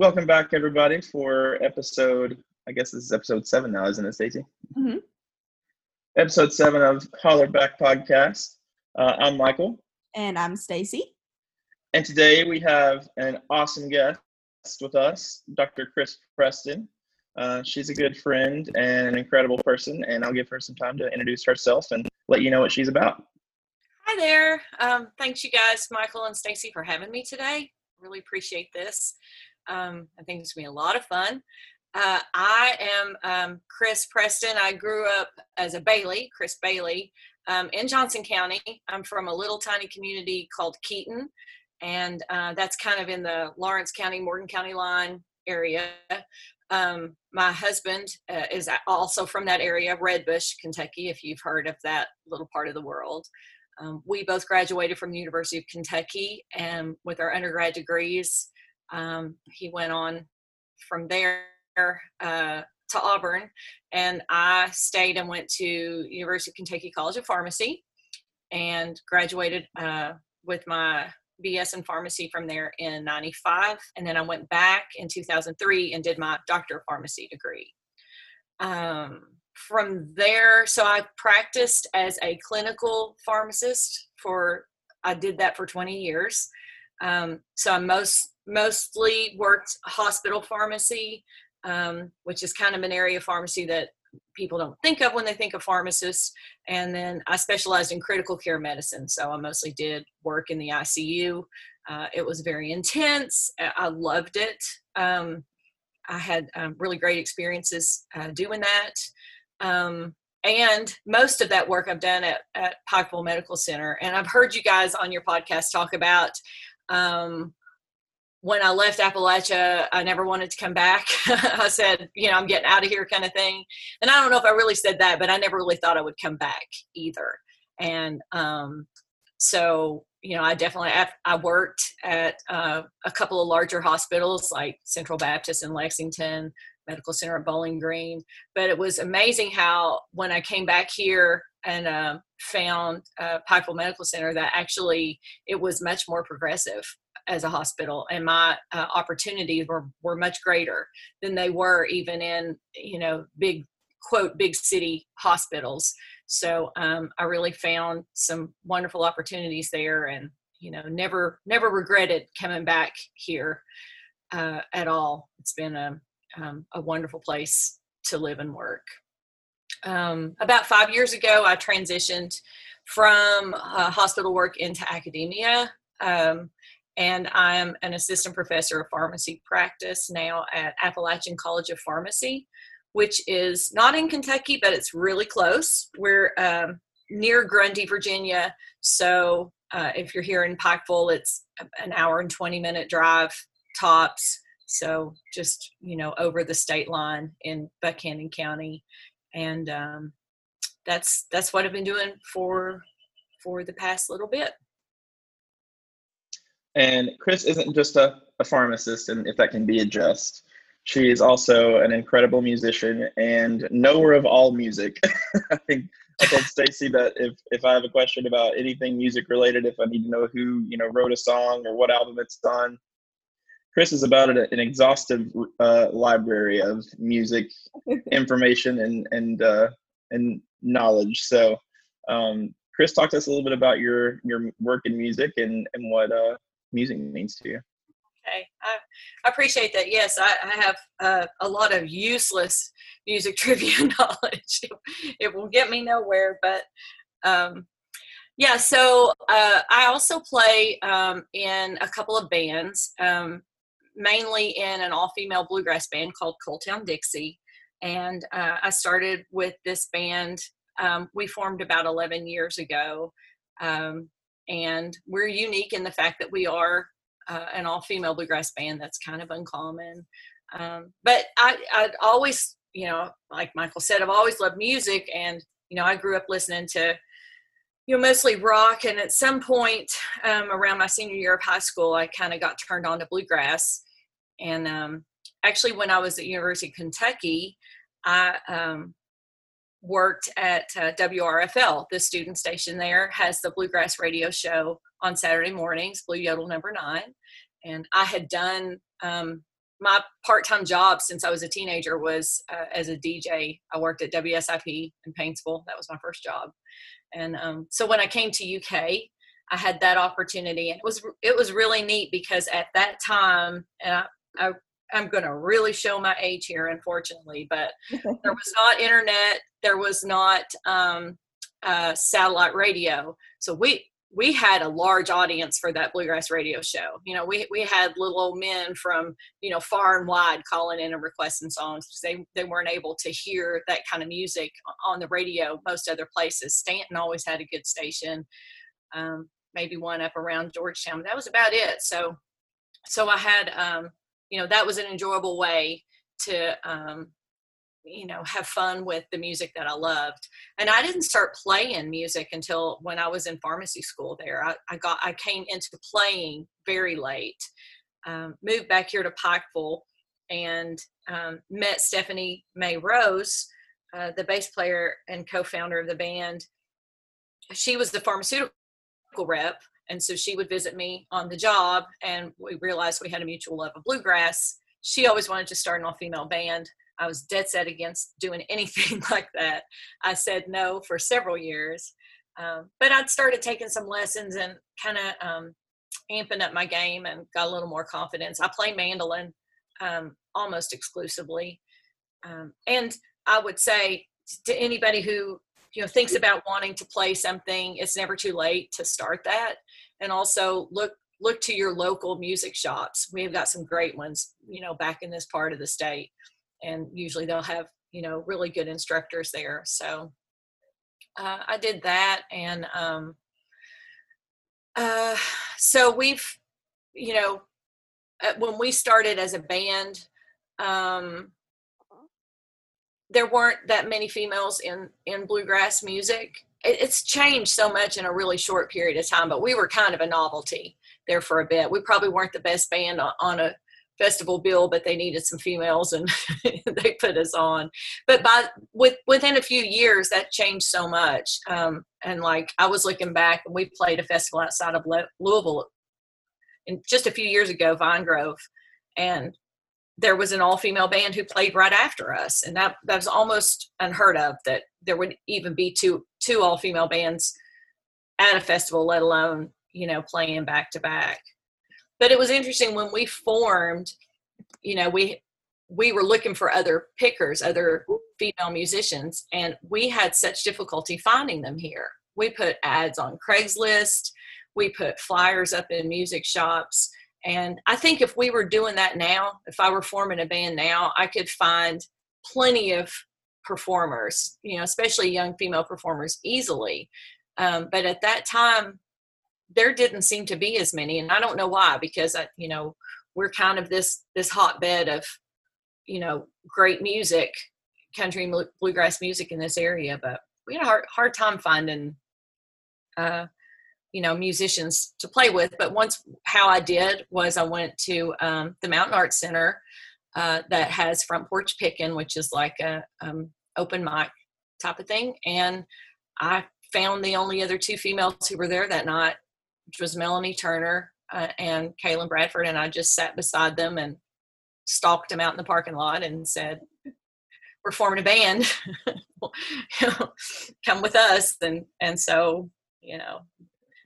welcome back, everybody, for episode. I guess this is episode seven now, isn't it, Stacy? Mm-hmm. Episode seven of Holler Back Podcast. Uh, I'm Michael, And I'm Stacy. and today we have an awesome guest with us, Dr. Chris Preston. Uh, she's a good friend and an incredible person, and I'll give her some time to introduce herself and let you know what she's about. Hi there. Um, thanks, you guys, Michael and Stacy, for having me today. Really appreciate this. Um, I think it's going to be a lot of fun. Uh, I am um, Chris Preston. I grew up as a Bailey, Chris Bailey, um, in Johnson County. I'm from a little tiny community called Keaton, and uh, that's kind of in the Lawrence County, Morgan County line area. Um, my husband uh, is also from that area, Red Bush, Kentucky, if you've heard of that little part of the world. Um, we both graduated from the University of Kentucky and with our undergrad degrees. Um, he went on from there uh, to Auburn, and I stayed and went to University of Kentucky College of Pharmacy and graduated uh, with my BS in pharmacy from there in 95. And then I went back in 2003 and did my doctor of pharmacy degree. Um, from there, so I practiced as a clinical pharmacist for, I did that for 20 years. Um, so I most mostly worked hospital pharmacy, um, which is kind of an area of pharmacy that people don't think of when they think of pharmacists. And then I specialized in critical care medicine. So I mostly did work in the ICU. Uh, it was very intense. I loved it. Um, I had um, really great experiences uh, doing that. Um, and most of that work I've done at, at Pikeville Medical Center. And I've heard you guys on your podcast talk about um, when I left Appalachia, I never wanted to come back. I said, you know, I'm getting out of here kind of thing. And I don't know if I really said that, but I never really thought I would come back either. And um, so, you know, I definitely, I worked at uh, a couple of larger hospitals like Central Baptist in Lexington, Medical Center at Bowling Green. But it was amazing how when I came back here and uh, found uh, Pikeville Medical Center, that actually it was much more progressive as a hospital and my uh, opportunities were, were much greater than they were even in you know big quote big city hospitals so um, i really found some wonderful opportunities there and you know never never regretted coming back here uh, at all it's been a, um, a wonderful place to live and work um, about five years ago i transitioned from uh, hospital work into academia um, and I'm an assistant professor of pharmacy practice now at Appalachian College of Pharmacy, which is not in Kentucky, but it's really close. We're um, near Grundy, Virginia. So uh, if you're here in Pikeville, it's an hour and 20 minute drive tops. So just, you know, over the state line in Buchanan County. And um, that's that's what I've been doing for for the past little bit. And Chris isn't just a, a pharmacist, and if that can be addressed, she is also an incredible musician and knower of all music. I think I told Stacy that if if I have a question about anything music related, if I need to know who you know wrote a song or what album it's on, Chris is about an, an exhaustive uh, library of music information and and uh, and knowledge. So, um, Chris, talk to us a little bit about your your work in music and and what uh, music means to you. Okay, I, I appreciate that. Yes, I, I have uh, a lot of useless music trivia knowledge. It, it will get me nowhere, but um, yeah. So uh, I also play um, in a couple of bands, um, mainly in an all-female bluegrass band called Coal Town Dixie, and uh, I started with this band. Um, we formed about 11 years ago. Um, and we're unique in the fact that we are uh, an all-female bluegrass band that's kind of uncommon um, but I, i'd always you know like michael said i've always loved music and you know i grew up listening to you know mostly rock and at some point um, around my senior year of high school i kind of got turned on to bluegrass and um, actually when i was at university of kentucky i um, worked at uh, WRFL. The student station there has the bluegrass radio show on Saturday mornings, Blue Yodel number nine. And I had done um, my part-time job since I was a teenager was uh, as a DJ. I worked at WSIP in Paintsville. That was my first job, and um, so when I came to UK, I had that opportunity, and it was it was really neat because at that time, and I, I I'm going to really show my age here, unfortunately, but there was not internet, there was not um, uh, satellite radio, so we we had a large audience for that bluegrass radio show. You know, we we had little old men from you know far and wide calling in and requesting songs because they they weren't able to hear that kind of music on the radio most other places. Stanton always had a good station, um, maybe one up around Georgetown. That was about it. So so I had um, you know that was an enjoyable way to um, you know have fun with the music that i loved. And i didn't start playing music until when i was in pharmacy school there. I, I got i came into playing very late um, moved back here to pikeville and um, met stephanie may rose uh, the bass player and co-founder of the band. She was the pharmaceutical rep and so she would visit me on the job and we realized we had a mutual love of bluegrass. She always wanted to start an all-female band I was dead set against doing anything like that. I said no for several years. Um, but I'd started taking some lessons and kind of um, amping up my game and got a little more confidence. I play mandolin um, almost exclusively. Um, and I would say to anybody who you know thinks about wanting to play something, it's never too late to start that. And also look look to your local music shops. We've got some great ones, you know, back in this part of the state and usually they'll have you know really good instructors there. So uh, i did that and um, uh, so we've you know when we started as a band um, there weren't that many females in in bluegrass music. It, it's changed so much in a really short period of time but we were kind of a novelty there for a bit. We probably weren't the best band on, on a festival bill, but they needed some females and they put us on. But by with within a few years, that changed so much. Um, and like I was looking back, and we played a festival outside of Louisville, and just a few years ago, Vine Grove, and there was an all-female band who played right after us, and that that was almost unheard of that there would even be two two all-female bands at a festival, let alone you know playing back to back but it was interesting when we formed you know we we were looking for other pickers other female musicians and we had such difficulty finding them here. We put ads on craigslist we put flyers up in music shops and i think if we were doing that now if i were forming a band now i could find plenty of performers you know especially young female performers easily. Um, but at that time there didn't seem to be as many and i don't know why because I, you know we're kind of this this hotbed of you know great music country bluegrass music in this area but we had a hard, hard time finding uh you know musicians to play with but once how i did was i went to um, the mountain arts center uh, that has front porch picking which is like a um, open mic type of thing and i found the only other two females who were there that night which was Melanie Turner uh, and Kaylin Bradford, and I just sat beside them and stalked them out in the parking lot and said, "We're forming a band. Come with us." And and so you know,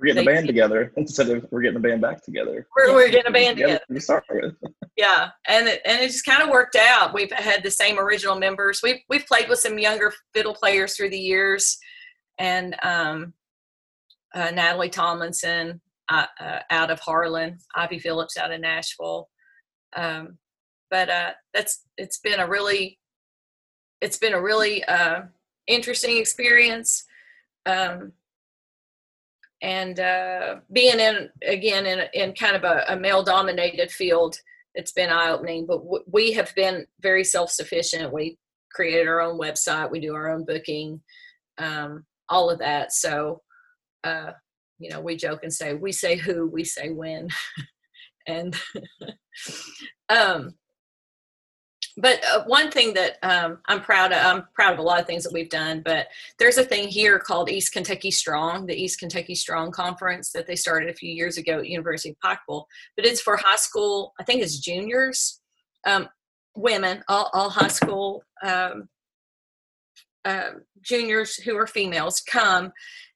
we're getting they, a band together instead of we're getting a band back together. We're, we're getting a band together. To start with. yeah, and it, and it just kind of worked out. We've had the same original members. We've we've played with some younger fiddle players through the years, and um, uh, Natalie Tomlinson uh, uh, out of Harlan, Ivy Phillips out of Nashville. Um, but uh, that's it's been a really it's been a really uh, interesting experience. Um, and being in again in, in kind of a, a male dominated field it's been eye opening but w- we have been very self sufficient we created our own website we do our own booking um, all of that so uh, you know, we joke and say, we say who, we say when. and, um, but uh, one thing that um, I'm proud of, I'm proud of a lot of things that we've done, but there's a thing here called East Kentucky Strong, the East Kentucky Strong Conference that they started a few years ago at University of Pikeville. But it's for high school, I think it's juniors. um, women, all, all high school um, uh, juniors who are females come,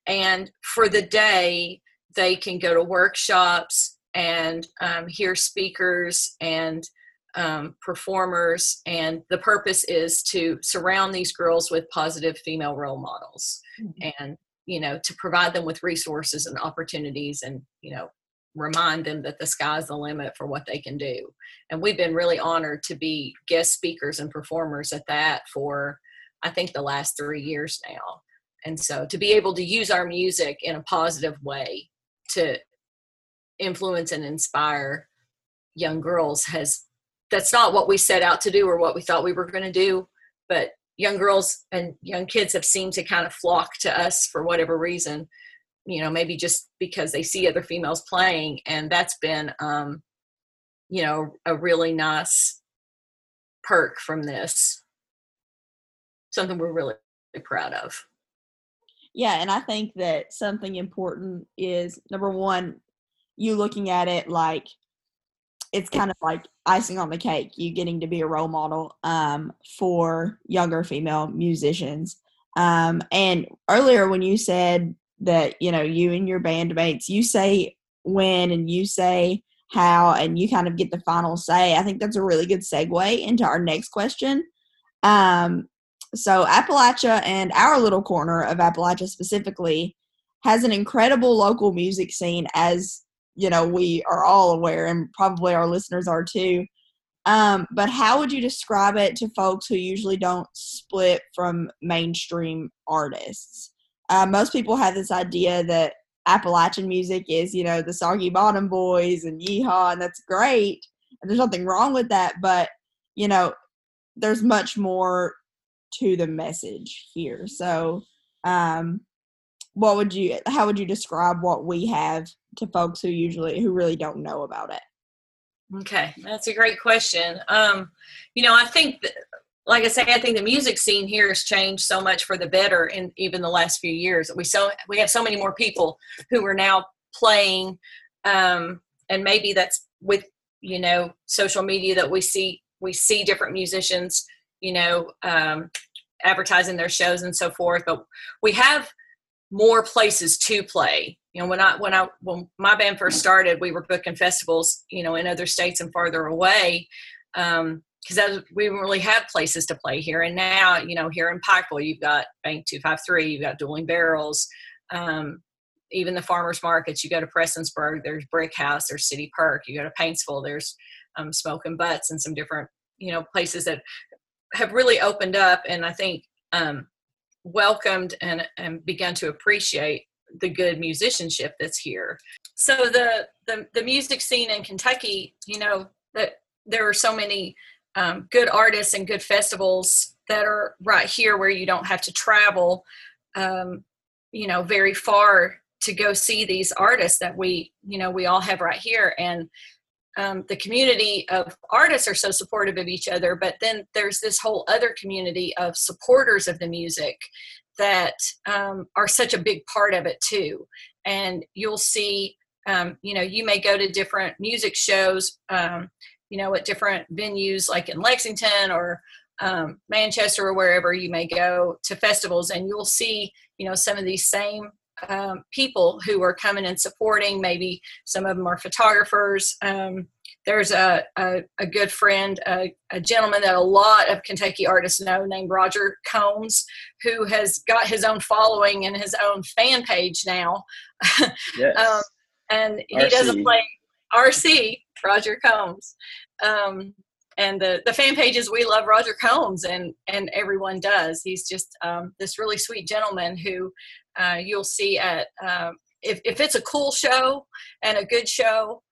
and for the day they can go to workshops and um, hear speakers and um, performers. And the purpose is to surround these girls with positive female role models mm-hmm. and, you know, to provide them with resources and opportunities and, you know, remind them that the sky's the limit for what they can do. And we've been really honored to be guest speakers and performers at that for, I think, the last three years now. And so to be able to use our music in a positive way to influence and inspire young girls has that's not what we set out to do or what we thought we were going to do but young girls and young kids have seemed to kind of flock to us for whatever reason you know maybe just because they see other females playing and that's been um you know a really nice perk from this. Something we're really proud of yeah and i think that something important is number one you looking at it like it's kind of like icing on the cake you getting to be a role model um, for younger female musicians. Um, and earlier when you said that you know you and your bandmates you say when and you say how and you kind of get the final say i think that's a really good segue into our next question. Um, so appalachia and our little corner of appalachia specifically has an incredible local music scene as you know we are all aware and probably our listeners are too. Um, but how would you describe it to folks who usually don't split from mainstream artists? Uh, most people have this idea that appalachian music is you know the soggy bottom boys and yeehaw and that's great and there's nothing wrong with that but you know there's much more to the message here. So um what would you how would you describe what we have to folks who usually who really don't know about it? Okay that's a great question. Um you know i think that, like i say i think the music scene here has changed so much for the better in even the last few years. We so we have so many more people who are now playing um and maybe that's with you know social media that we see we see different musicians you know um advertising their shows and so forth but we have more places to play. You know, when I when I when my band first started, we were booking festivals, you know, in other states and farther away, because um, we didn't really have places to play here. And now, you know, here in Pikeville, you've got Bank Two Five Three, you've got Dueling Barrels, um, even the farmers markets. You go to Prestonsburg, there's Brick House, there's City Park. You go to Paintsville, there's um, Smoking Butts, and some different you know places that have really opened up. And I think um, welcomed and, and begun to appreciate the good musicianship that's here. So the, the, the music scene in Kentucky, you know, that there are so many um, good artists and good festivals that are right here where you don't have to travel, um, you know, very far to go see these artists that we, you know, we all have right here. And um, the community of artists are so supportive of each other, but then there's this whole other community of supporters of the music that um, are such a big part of it too. And you'll see, um, you know, you may go to different music shows, um, you know, at different venues like in Lexington or um, Manchester or wherever you may go to festivals, and you'll see, you know, some of these same um, people who are coming and supporting. Maybe some of them are photographers. Um, there's a, a, a, good friend, a, a, gentleman that a lot of Kentucky artists know named Roger Combs, who has got his own following and his own fan page now. Yes. um, and he RC. doesn't play RC, Roger Combs. Um, and the, the fan page is We Love Roger Combs, and, and everyone does. He's just um, this really sweet gentleman who uh, you'll see at uh, if, if it's a cool show and a good show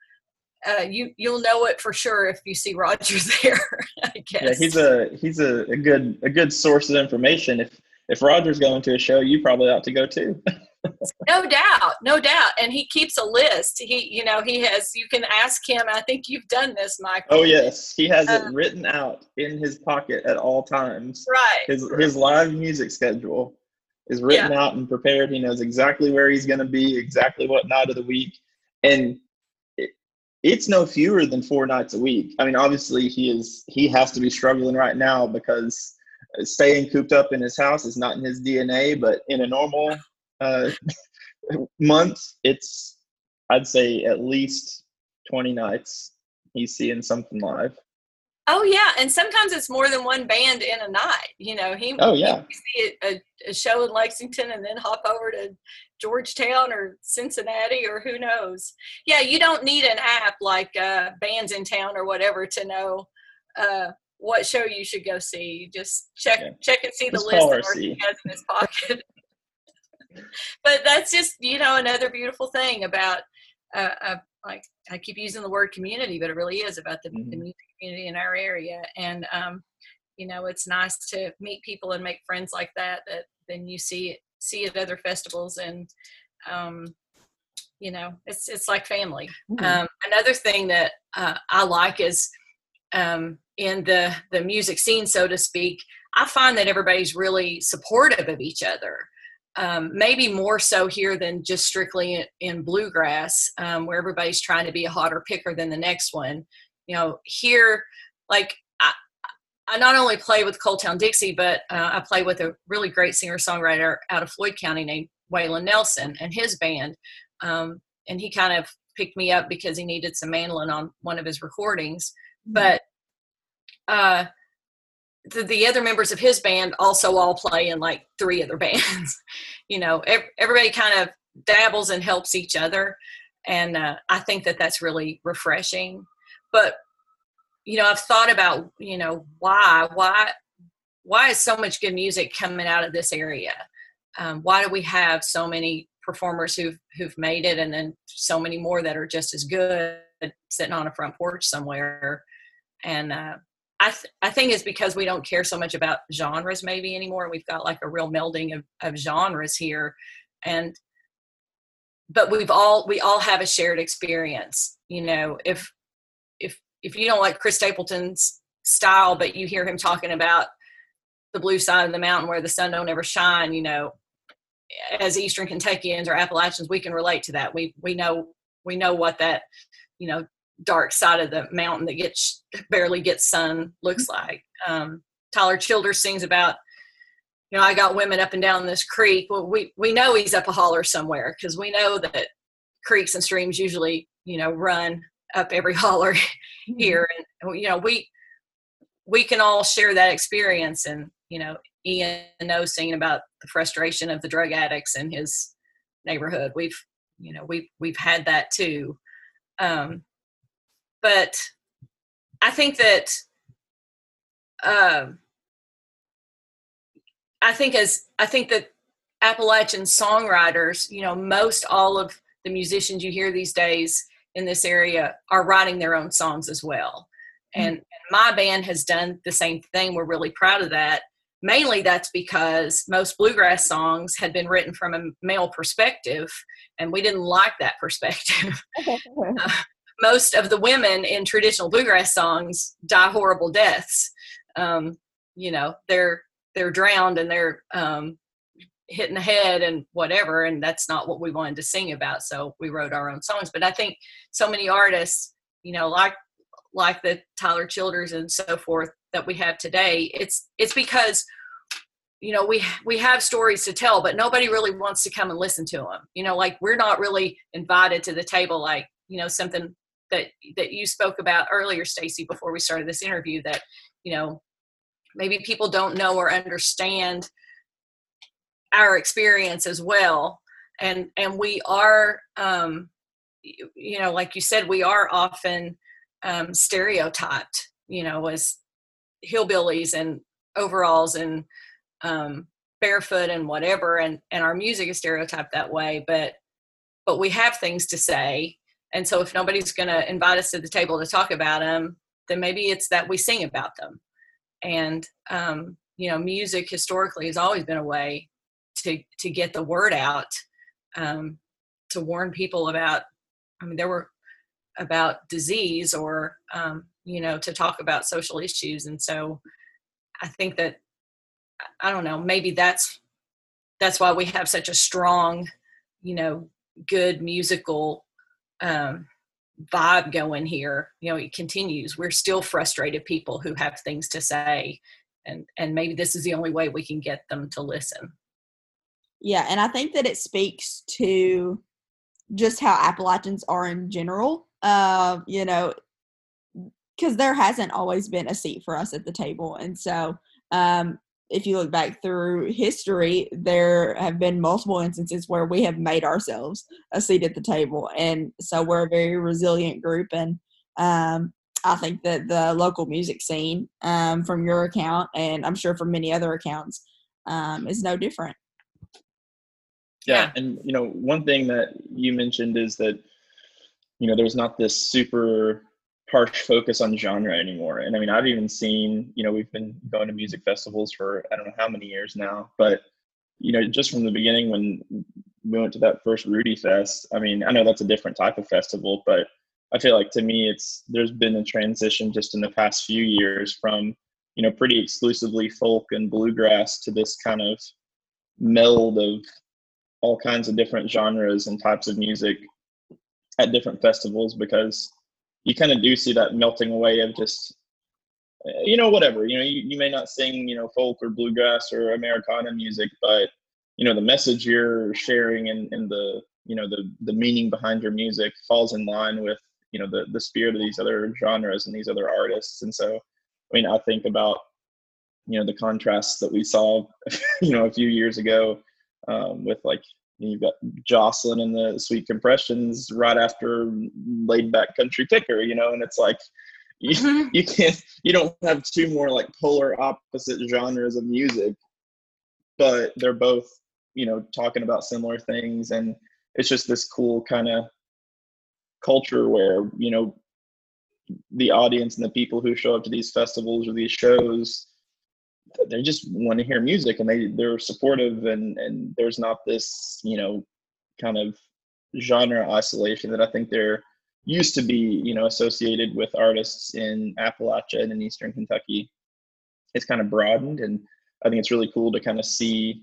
uh, you you'll know it for sure if you see Roger there. I guess. Yeah, he's a he's a, a, good a good source of information. If if Roger's going to a show, you probably ought to go too. no doubt, no doubt, and he keeps a list. He you know he has. You can ask him. I think you've done this, Michael. Oh yes, he has it um, written out in his pocket at all times. Right. His his live music schedule is written yeah. out and prepared. He knows exactly where he's going to be, exactly what night of the week, and it's no fewer than four nights a week. I mean, obviously he is he has to be struggling right now because staying cooped up in his house is not in his DNA. But in a normal uh, month, it's I'd say at least twenty nights he's seeing something live. Oh yeah, and sometimes it's more than one band in a night. You know, he oh yeah he see a, a, show in Lexington and then hop over to Georgetown or Cincinnati or who knows. Yeah, you don't need an app like uh, Bands in Town or whatever to know uh, what show you should go see. Just check yeah. check and see the just list that he has in his pocket. but that's just you know another beautiful thing about uh, uh, like I keep using the word community, but it really is about the, mm-hmm. the music community in our area. And um, you know, it's nice to meet people and make friends like that. That then you see see at other festivals, and um, you know, it's it's like family. Mm-hmm. Um, another thing that uh, I like is um, in the the music scene, so to speak. I find that everybody's really supportive of each other um, maybe more so here than just strictly in, in bluegrass, um, where everybody's trying to be a hotter picker than the next one. You know, here, like I, I not only play with Coal Town Dixie, but uh, I play with a really great singer songwriter out of Floyd County named Waylon Nelson and his band. Um, and he kind of picked me up because he needed some mandolin on one of his recordings. Mm-hmm. But uh, the, the other members of his band also all play in like three other bands. you know, everybody kind of dabbles and helps each other, and uh, I think that that's really refreshing. But you know, I've thought about you know why why why is so much good music coming out of this area? Um, why do we have so many performers who've who've made it, and then so many more that are just as good sitting on a front porch somewhere? And uh, I, th- I think it's because we don't care so much about genres maybe anymore. We've got like a real melding of, of genres here. And, but we've all, we all have a shared experience. You know, if, if, you don't like Chris Stapleton's style, but you hear him talking about the blue side of the mountain where the sun don't ever shine, you know, as Eastern Kentuckians or Appalachians, we can relate to that. We, we know, we know what that, you know, dark side of the mountain that gets barely gets sun looks mm-hmm. like. Um, Tyler Childers sings about, you know, I got women up and down this creek. Well, we we know he's up a holler somewhere because we know that creeks and streams usually, you know, run up every holler mm-hmm. here, and you know, we we can all share that experience. And you know, Ian Noe's singing about the frustration of the drug addicts in his neighborhood. We've you know we've we've had that too. Um, but I think that um, I think as I think that Appalachian songwriters, you know, most all of the musicians you hear these days in this area are writing their own songs as well. Mm-hmm. And my band has done the same thing. We're really proud of that. Mainly that's because most bluegrass songs had been written from a male perspective, and we didn't like that perspective. uh, most of the women in traditional bluegrass songs die horrible deaths. Um, you know, they're they're drowned and they're um, hitting the head and whatever, and that's not what we wanted to sing about. So we wrote our own songs. But I think so many artists, you know, like like the Tyler Childers and so forth that we have today, it's it's because you know we we have stories to tell but nobody really wants to come and listen to them you know like we're not really invited to the table like you know something that that you spoke about earlier stacy before we started this interview that you know maybe people don't know or understand our experience as well. And and we are um you know like you said we are often um stereotyped you know as hillbillies and overalls and um barefoot and whatever. And and our music is stereotyped that way but but we have things to say. And so if nobody's going to invite us to the table to talk about them, then maybe it's that we sing about them. And um, you know, music historically has always been a way to to get the word out, um, to warn people about. I mean, there were about disease or um, you know to talk about social issues, and so I think that I don't know. Maybe that's that's why we have such a strong, you know, good musical um, vibe going here you know it continues we're still frustrated people who have things to say and and maybe this is the only way we can get them to listen yeah and i think that it speaks to just how appalachians are in general uh, you know because there hasn't always been a seat for us at the table and so um, if you look back through history, there have been multiple instances where we have made ourselves a seat at the table. And so we're a very resilient group. And um, I think that the local music scene, um, from your account, and I'm sure from many other accounts, um, is no different. Yeah. And, you know, one thing that you mentioned is that, you know, there's not this super harsh focus on genre anymore. And I mean, I've even seen, you know, we've been going to music festivals for I don't know how many years now, but you know, just from the beginning when we went to that first Rudy Fest, I mean, I know that's a different type of festival, but I feel like to me, it's there's been a transition just in the past few years from, you know, pretty exclusively folk and bluegrass to this kind of meld of all kinds of different genres and types of music at different festivals because you kind of do see that melting away of just eh, you know whatever you know you, you may not sing you know folk or bluegrass or americana music but you know the message you're sharing and, and the you know the the meaning behind your music falls in line with you know the the spirit of these other genres and these other artists. And so i mean i think about you know the contrasts that we saw you know a few years ago um, with like You've got Jocelyn and the Sweet Compressions right after laid back country kicker, you know, and it's like you, mm-hmm. you can't you don't have two more like polar opposite genres of music, but they're both, you know, talking about similar things and it's just this cool kind of culture where, you know, the audience and the people who show up to these festivals or these shows they just want to hear music and they they're supportive and and there's not this you know kind of genre isolation that I think there used to be you know associated with artists in Appalachia and in Eastern Kentucky. It's kind of broadened, and I think it's really cool to kind of see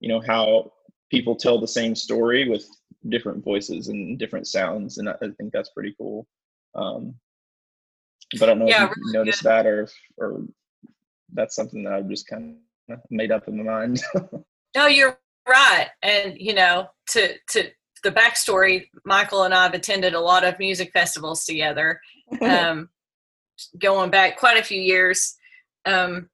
you know how people tell the same story with different voices and different sounds, and I, I think that's pretty cool. Um, but I don't know yeah, if you really noticed good. that or or that's something that I've just kind of made up in my mind. no, you're right. And you know, to to the backstory, Michael and I have attended a lot of music festivals together, um, going back quite a few years. Um,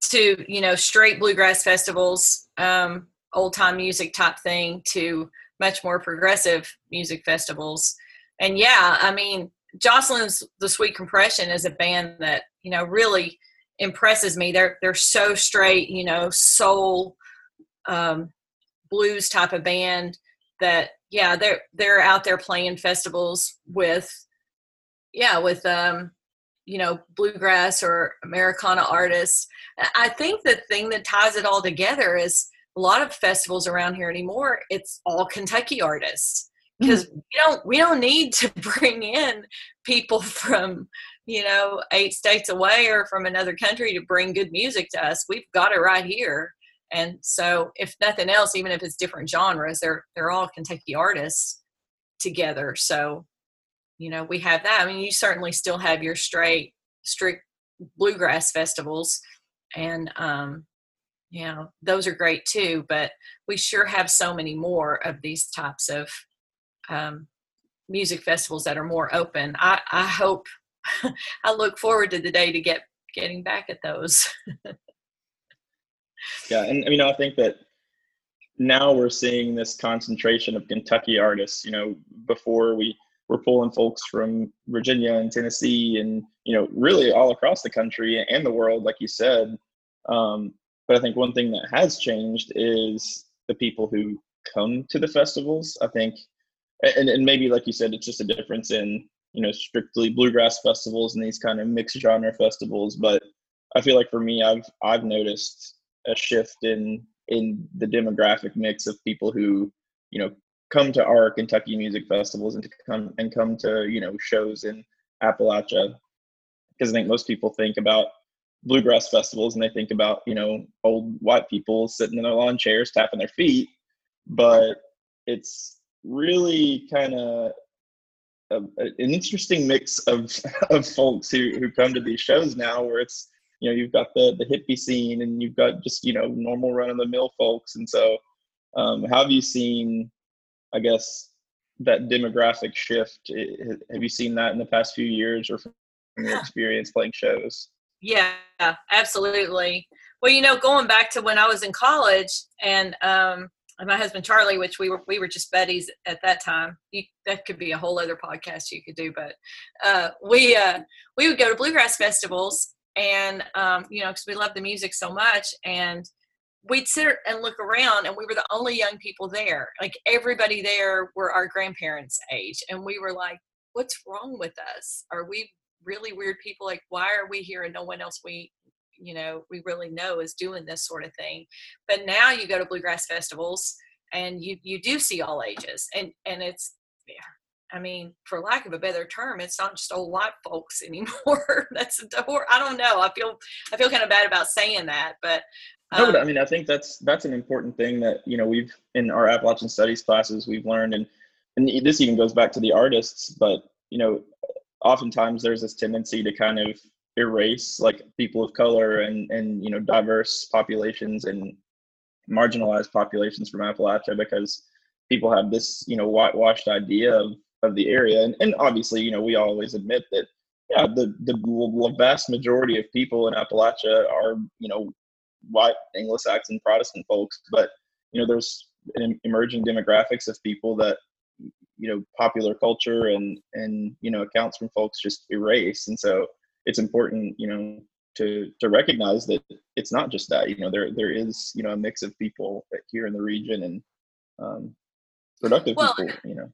to you know straight bluegrass festivals, um, old time music type thing, to much more progressive music festivals. And yeah, I mean, Jocelyn's The Sweet Compression is a band that you know really impresses me. They're they're so straight, you know, soul um, blues type of band that yeah, they're they're out there playing festivals with yeah, with um you know, bluegrass or Americana artists. I think the thing that ties it all together is a lot of festivals around here anymore, it's all Kentucky artists because mm-hmm. we don't we don't need to bring in people from you know, eight states away or from another country to bring good music to us. We've got it right here. And so, if nothing else, even if it's different genres, they're they're all Kentucky artists together. So, you know, we have that. I mean, you certainly still have your straight, strict bluegrass festivals, and um, you know, those are great too. But we sure have so many more of these types of um, music festivals that are more open. I, I hope I look forward to the day to get getting back at those. yeah, and you know, I think that now we're seeing this concentration of Kentucky artists. You know, before we were pulling folks from Virginia and Tennessee, and you know, really all across the country and the world, like you said. Um, but I think one thing that has changed is the people who come to the festivals. I think, and, and maybe like you said, it's just a difference in you know strictly bluegrass festivals and these kind of mixed genre festivals but i feel like for me i've i've noticed a shift in in the demographic mix of people who you know come to our kentucky music festivals and to come and come to you know shows in appalachia. Because i think most people think about bluegrass festivals and they think about you know old white people sitting in their lawn chairs tapping their feet but it's really kind of a, an interesting mix of of folks who who come to these shows now, where it's you know you've got the the hippie scene and you've got just you know normal run of the mill folks, and so um, how have you seen, I guess, that demographic shift? Have you seen that in the past few years, or from your experience playing shows? Yeah, absolutely. Well, you know, going back to when I was in college and um, my husband Charlie, which we were we were just buddies at that time. You, that could be a whole other podcast you could do, but uh, we uh, we would go to bluegrass festivals, and um, you know, because we love the music so much, and we'd sit and look around, and we were the only young people there. Like everybody there were our grandparents' age, and we were like, "What's wrong with us? Are we really weird people? Like, why are we here and no one else we you know we really know is doing this sort of thing but now you go to bluegrass festivals and you you do see all ages and and it's yeah I mean, for lack of a better term, it's not just old white folks anymore. That's or I don't know. I feel I feel kind of bad about saying that, but um, no, but I mean, I think that's that's an important thing that you know we've in our Appalachian Studies classes we've learned, and and this even goes back to the artists. But you know, oftentimes there's this tendency to kind of erase like people of color and and you know diverse populations and marginalized populations from Appalachia because people have this you know whitewashed idea of of the area. And, and obviously you know we always admit that yeah the the vast majority of people in Appalachia are you know white Anglo-Saxon Protestant folks. But you know there's emerging demographics of people that you know popular culture and and you know accounts from folks just erase. And so it's important, you know, to to recognize that it's not just that. You know, there there is you know a mix of people here in the region and um, productive well, people. You know.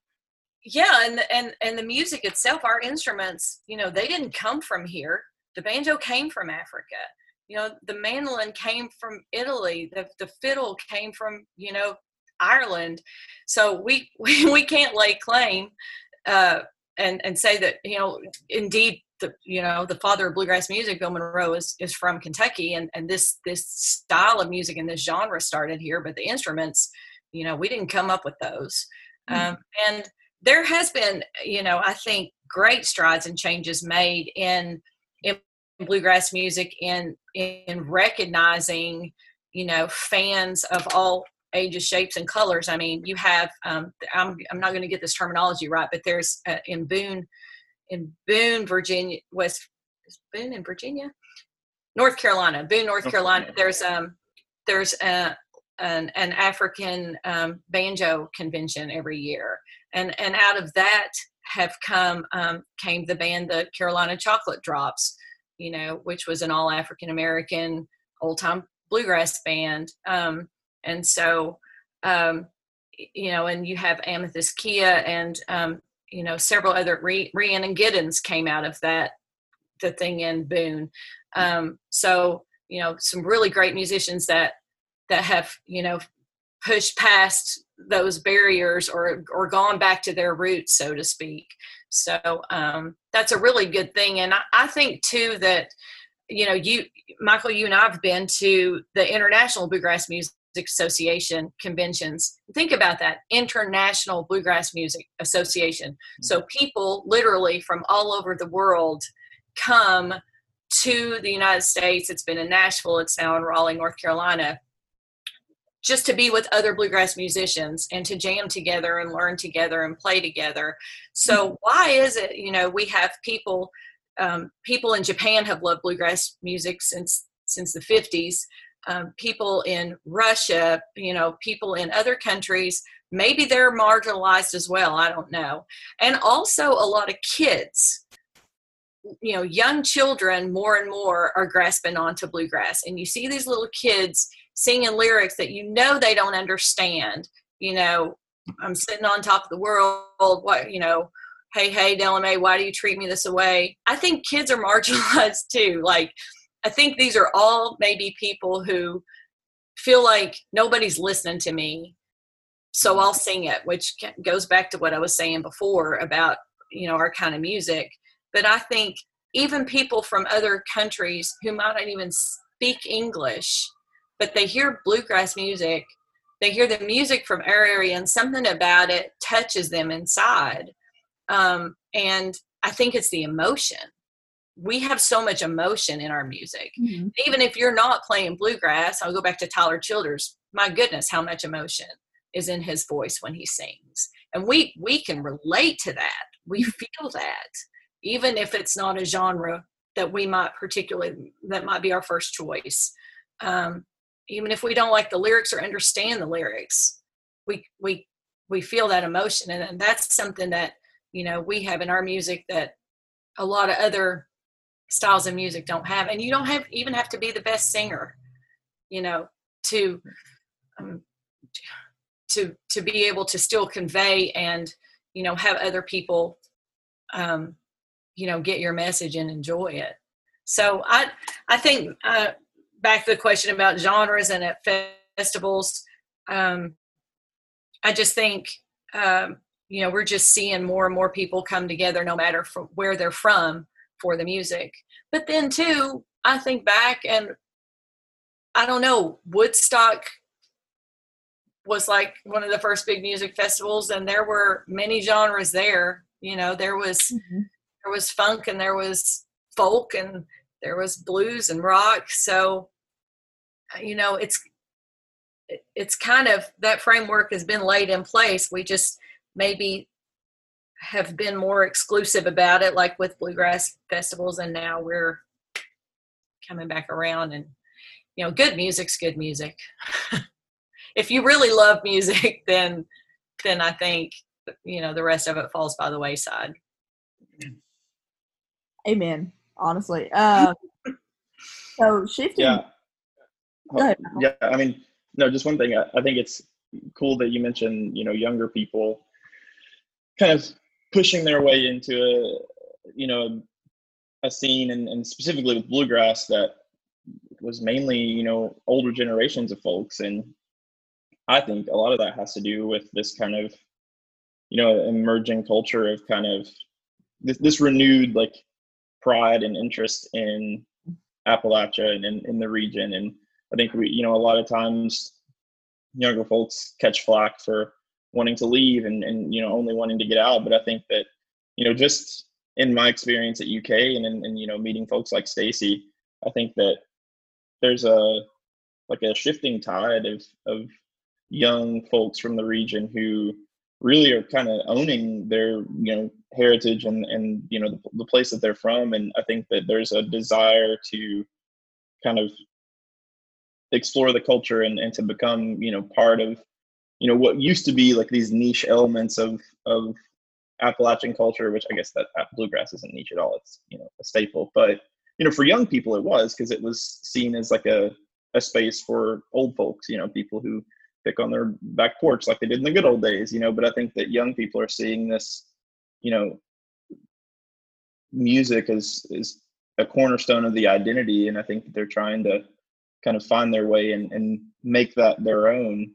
Yeah, and and and the music itself, our instruments, you know, they didn't come from here. The banjo came from Africa. You know, the mandolin came from Italy. The the fiddle came from you know Ireland. So we we, we can't lay claim uh, and and say that you know indeed the you know the father of bluegrass music bill monroe is is from kentucky and and this this style of music and this genre started here but the instruments you know we didn't come up with those mm-hmm. um, and there has been you know i think great strides and changes made in in bluegrass music in in recognizing you know fans of all ages shapes and colors i mean you have um, i'm, I'm not going to get this terminology right but there's uh, in boone in Boone, Virginia, West Boone in Virginia, North Carolina, Boone, North Carolina. There's um there's a, an an African um, banjo convention every year, and and out of that have come um, came the band the Carolina Chocolate Drops, you know, which was an all African American old time bluegrass band, um, and so um, you know, and you have Amythyst Kiah and um, you know, several other Rhiannon Giddens came out of that, the thing in Boone. Um, so, you know, some really great musicians that, that have, you know, pushed past those barriers or, or gone back to their roots, so to speak. So um, that's a really good thing. And I, I think too that, you know, you, Michael, you and I've been to the International Bluegrass Music Association conventions. Think about that International Bluegrass Music Association. Mm-hmm. So people literally from all over the world come to the United States. It's been in Nashville, it's now in Raleigh, North Carolina, just to be with other bluegrass musicians and to jam together and learn together and play together. So, mm-hmm. why is it, you know, we have people. Um, people in Japan have loved bluegrass music since since the 50s um, people in Russia, you know, people in other countries, maybe they're marginalized as well. I don't know. And also a lot of kids, you know, young children more and more are grasping onto bluegrass. And you see these little kids singing lyrics that you know they don't understand. You know, I'm sitting on top of the world. What, you know, hey, hey, Della Mae, why do you treat me this way? I think kids are marginalized too. Like, I think these are all maybe people who feel like nobody's listening to me, so I'll sing it, which goes back to what I was saying before about you know our kind of music. But I think even people from other countries who might not even speak English, but they hear bluegrass music, they hear the music from our area, and something about it touches them inside. Um, And I think it's the emotion. We have so much emotion in our music. Mhm. Even if you're not playing bluegrass, I'll go back to Tyler Childers. My goodness, how much emotion is in his voice when he sings. And we we can relate to that. We feel that. Even if it's not a genre that we might particularly that might be our first choice. Um, even if we don't like the lyrics or understand the lyrics, we we we feel that emotion and, and that's something that you know we have in our music that a lot of other styles of music don't have and you don't have even have to be the best singer you know to um, to to be able to still convey and you know have other people um, you know get your message and enjoy it. So i i think uh, back to the question about genres and at festivals um, i just think um, you know we're just seeing more and more people come together no matter from where they're from for the music. But then too i think back and i don't know woodstock was like one of the first big music festivals and there were many genres there. You know there was Mhm. there was funk and there was folk and there was blues and rock. So you know it's it's kind of that framework has been laid in place. We just maybe have been more exclusive about it like with bluegrass festivals and now we're coming back around and you know good music's good music if you really love music then then i think you know the rest of it falls by the wayside Amen. Honestly. Um, so shifting. Yeah. Ahead, Yeah. I mean, no, just one thing. I, I think it's cool that you mentioned, you know, younger people kind of pushing their way into a, you know, a scene and, and specifically with bluegrass that was mainly, you know, older generations of folks. And I think a lot of that has to do with this kind of, you know, emerging culture of kind of this, this renewed like pride and interest in Appalachia and in, in the region. And I think we, you know, a lot of times younger folks catch flack for wanting to leave and, and, you know, only wanting to get out. But I think that, you know, just in my experience at UK and, and, and you know, meeting folks like Stacy, I think that there's a, like a shifting tide of, of young folks from the region who really are kind of owning their, you know, heritage and, and, you know, the, the place that they're from. And I think that there's a desire to kind of explore the culture and, and to become you know part of you know what used to be like these niche elements of of Appalachian culture, which I guess that bluegrass isn't niche at all. It's you know a staple, but you know for young people it was because it was seen as like a a space for old folks. You know, people who pick on their back porch like they did in the good old days. You know, but I think that young people are seeing this, you know, music as is a cornerstone of the identity, and I think they're trying to kind of find their way and, and make that their own.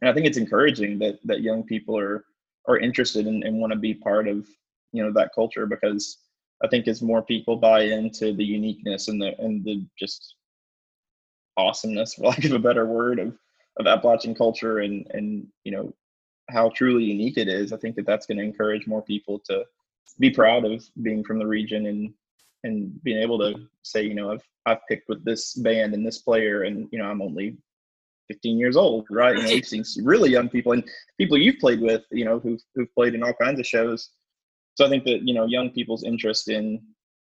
And I think it's encouraging that that young people are are interested in, and want to be part of you know that culture because I think as more people buy into the uniqueness and the and the just awesomeness, for lack of a better word, of of Appalachian culture and and you know how truly unique it is, I think that that's going to encourage more people to be proud of being from the region and and being able to say, you know, I've I've picked with this band and this player, and you know, I'm only 15 years old, right? You know, we've seen really young people and people you've played with, you know, who've who've played in all kinds of shows. So I think that you know, young people's interest in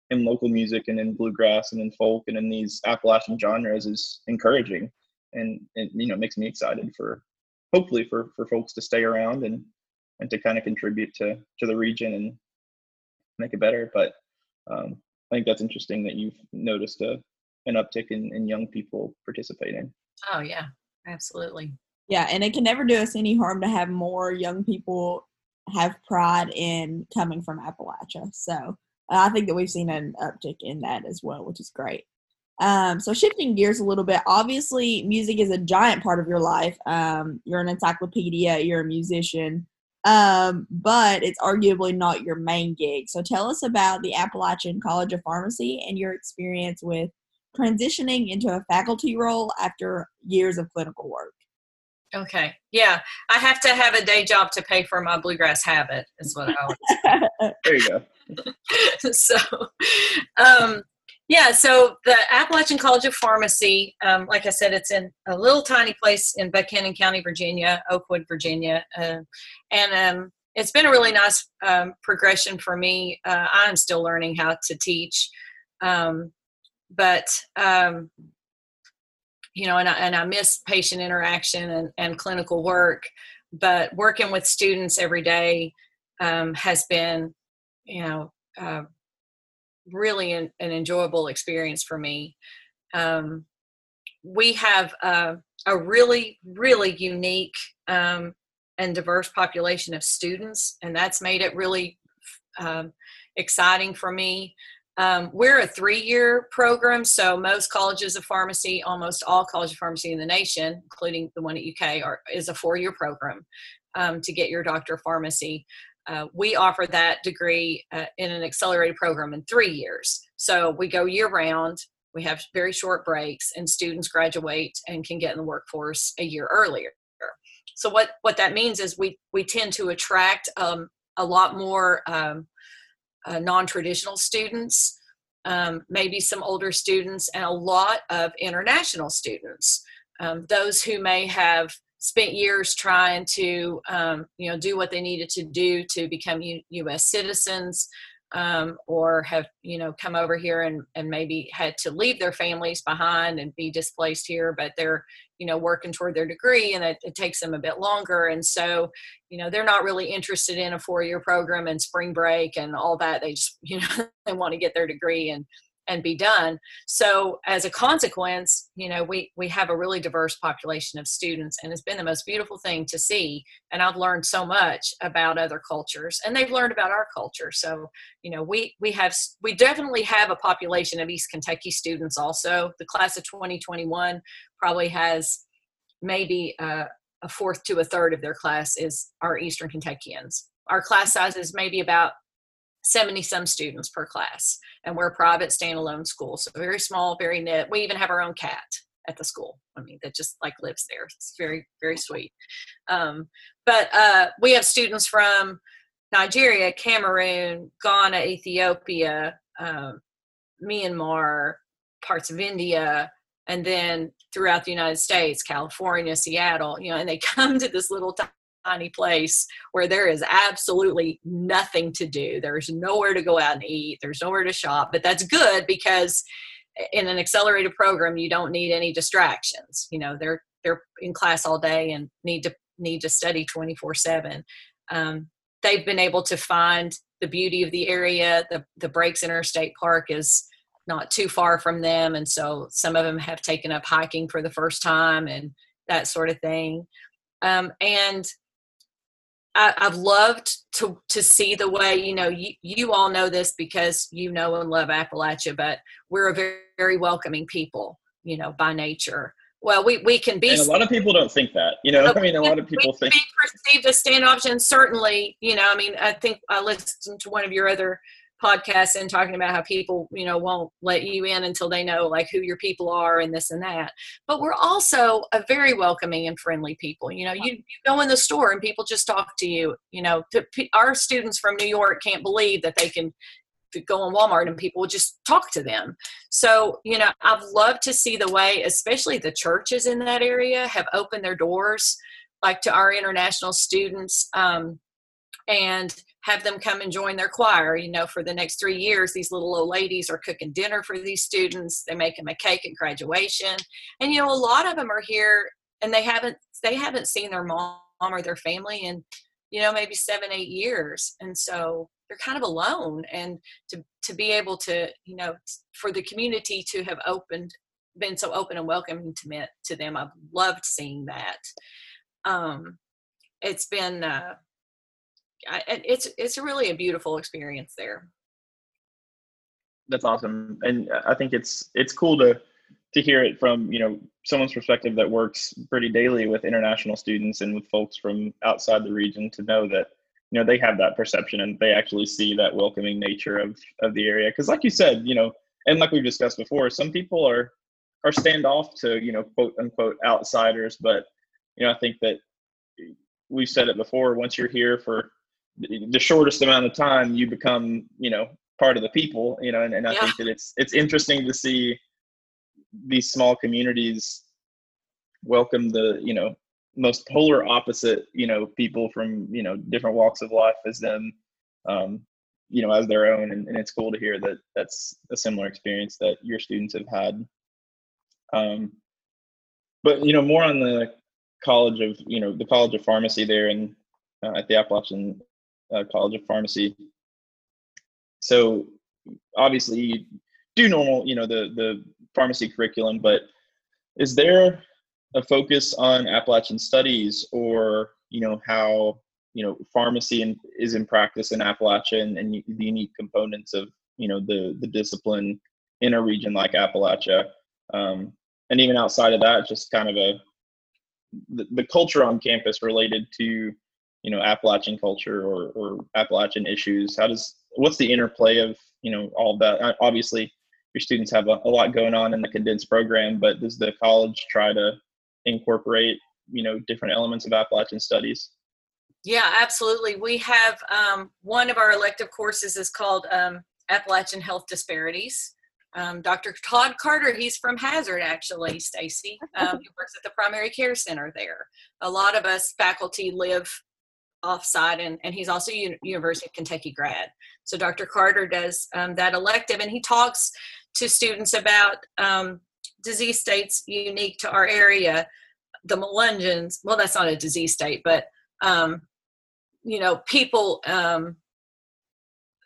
in local music and in bluegrass and in folk and in these Appalachian genres is encouraging, and you know makes me excited for hopefully for for folks to stay around and and to kind of contribute to to the region and make it better. But um, I think that's interesting that you've noticed a an uptick in, in young people participating. oh yeah absolutely Yeah, and it can never do us any harm to have more young people have pride in coming from Appalachia. So I think that we've seen an uptick in that as well, which is great. Um, so shifting gears a little bit, obviously music is a giant part of your life. Um, you're an encyclopedia, you're a musician, um, but it's arguably not your main gig. So tell us about the Appalachian College of Pharmacy and your experience with transitioning into a faculty role after years of clinical work. Okay. Yeah. I have to have a day job to pay for my bluegrass habit, is what I would There you go. so, um, yeah, so the Appalachian College of Pharmacy, um, like I said, it's in a little tiny place in Buchanan County, Virginia, Oakwood, Virginia. Uh, and um, it's been a really nice um, progression for me. Uh, I'm still learning how to teach. Um, but um, you know, and I, and I miss patient interaction and, and clinical work, but working with students every day um, has been, you know, uh, really an, an, enjoyable experience for me. Um, we have a really, really unique um, and diverse population of students, and that's made it really um, exciting for me. Um, we're a three year program, so most colleges of pharmacy, almost all colleges of pharmacy in the nation, including the one at UK, are, is a four year program um, to get your doctor of pharmacy. Uh, we offer that degree uh, in an accelerated program in three years. So we go year round, we have very short breaks, and students graduate and can get in the workforce a year earlier. So what, what that means is we, we tend to attract um, a lot more um, uh, non-traditional students, um, maybe some older students, and a lot of international students. Um, those who may have spent years trying to, um, you know, do what they needed to do to become U- U.S. citizens, um, or have you know come over here and, and maybe had to leave their families behind and be displaced here but they're you know working toward their degree and it, it takes them a bit longer. And so you know they're not really interested in a four year program and spring break and all that. They just you know they want to get their degree and and be done. So as a consequence you know we we have a really diverse population of students and it's been the most beautiful thing to see and i've learned so much about other cultures and they've learned about our culture. So you know we we have we definitely have a population of east kentucky students also. The class of 2021 probably has maybe a, a fourth to a third of their class is our eastern kentuckians. Our class size is maybe about 70 some students per class and we're a private standalone school so very small very knit we even have our own cat at the school i mean that just like lives there. It's very very sweet. Um, but uh, we have students from nigeria cameroon ghana ethiopia um, myanmar parts of india and then throughout the united states california seattle you know and they come to this little tiny place where there is absolutely nothing to do. There's nowhere to go out and eat. There's nowhere to shop. But that's good because in an accelerated program, you don't need any distractions. You know, they're they're in class all day and need to need to study 24 seven. Um, they've been able to find the beauty of the area. The the Breaks Interstate Park is not too far from them, and so some of them have taken up hiking for the first time and that sort of thing. Um, and I, have loved to to see the way you know you you all know this because you know and love Appalachia, but we're a very, very welcoming people, you know, by nature. Well, we, we can be. And a lot of people don't think that, you know. I mean, a lot of people think. Perceived as standoffish, and certainly, you know, I mean, I think I listened to one of your other podcasts and talking about how people you know won't let you in until they know like who your people are and this and that. But we're also a very welcoming and friendly people you know you, you go in the store and people just talk to you you know. To, our students from new york can't believe that they can go in walmart and people will just talk to them. So you know i've loved to see the way especially the churches in that area have opened their doors like to our international students um, and have them come and join their choir. You know, for the next three years, these little old ladies are cooking dinner for these students. They make them a cake at graduation, and you know, a lot of them are here and they haven't they haven't seen their mom or their family in you know maybe seven eight years, and so they're kind of alone. And to to be able to you know for the community to have opened been so open and welcoming to me, to them, I've loved seeing that. Um, it's been uh, It's it's really a beautiful experience there. That's awesome, and I think it's it's cool to to hear it from you know someone's perspective that works pretty daily with international students and with folks from outside the region to know that you know they have that perception and they actually see that welcoming nature of of the area because like you said you know and like we've discussed before some people are are standoff to you know quote unquote outsiders but you know, I think that we've said it before. Once you're here for the shortest amount of time, you become, you know, part of the people. You know, and, and I yeah. think that it's it's interesting to see these small communities welcome the you know most polar opposite you know people from you know different walks of life as them um, you know as their own and, and, it's cool to hear that that's a similar experience that your students have had um, but you know more on the college of you know the college of pharmacy there and uh, at the appalachian uh, college of pharmacy. So obviously you do normal you know the the pharmacy curriculum but is there a focus on appalachian studies or you know how you know pharmacy in, is in practice in Appalachia and, and the unique components of you know the the discipline in a region like Appalachia, um, and even outside of that, just kind of a the, the culture on campus related to you know Appalachian culture or, or Appalachian issues. How does what's the interplay of you know all that? Obviously, your students have a, a lot going on in the condensed program, but does the college try to incorporate you know different elements of Appalachian studies? Yeah, absolutely. We have um, one of our elective courses is called um, Appalachian Health Disparities. Um, Dr. Todd Carter, he's from Hazard actually, Stacy. Um, he works at the primary care center there. A lot of us faculty live offsite and, and he's also a University of Kentucky grad. So Dr. Carter does um, that elective and he talks to students about um, disease states unique to our area. The Melungeons, well, that's not a disease state, but um, you know people um,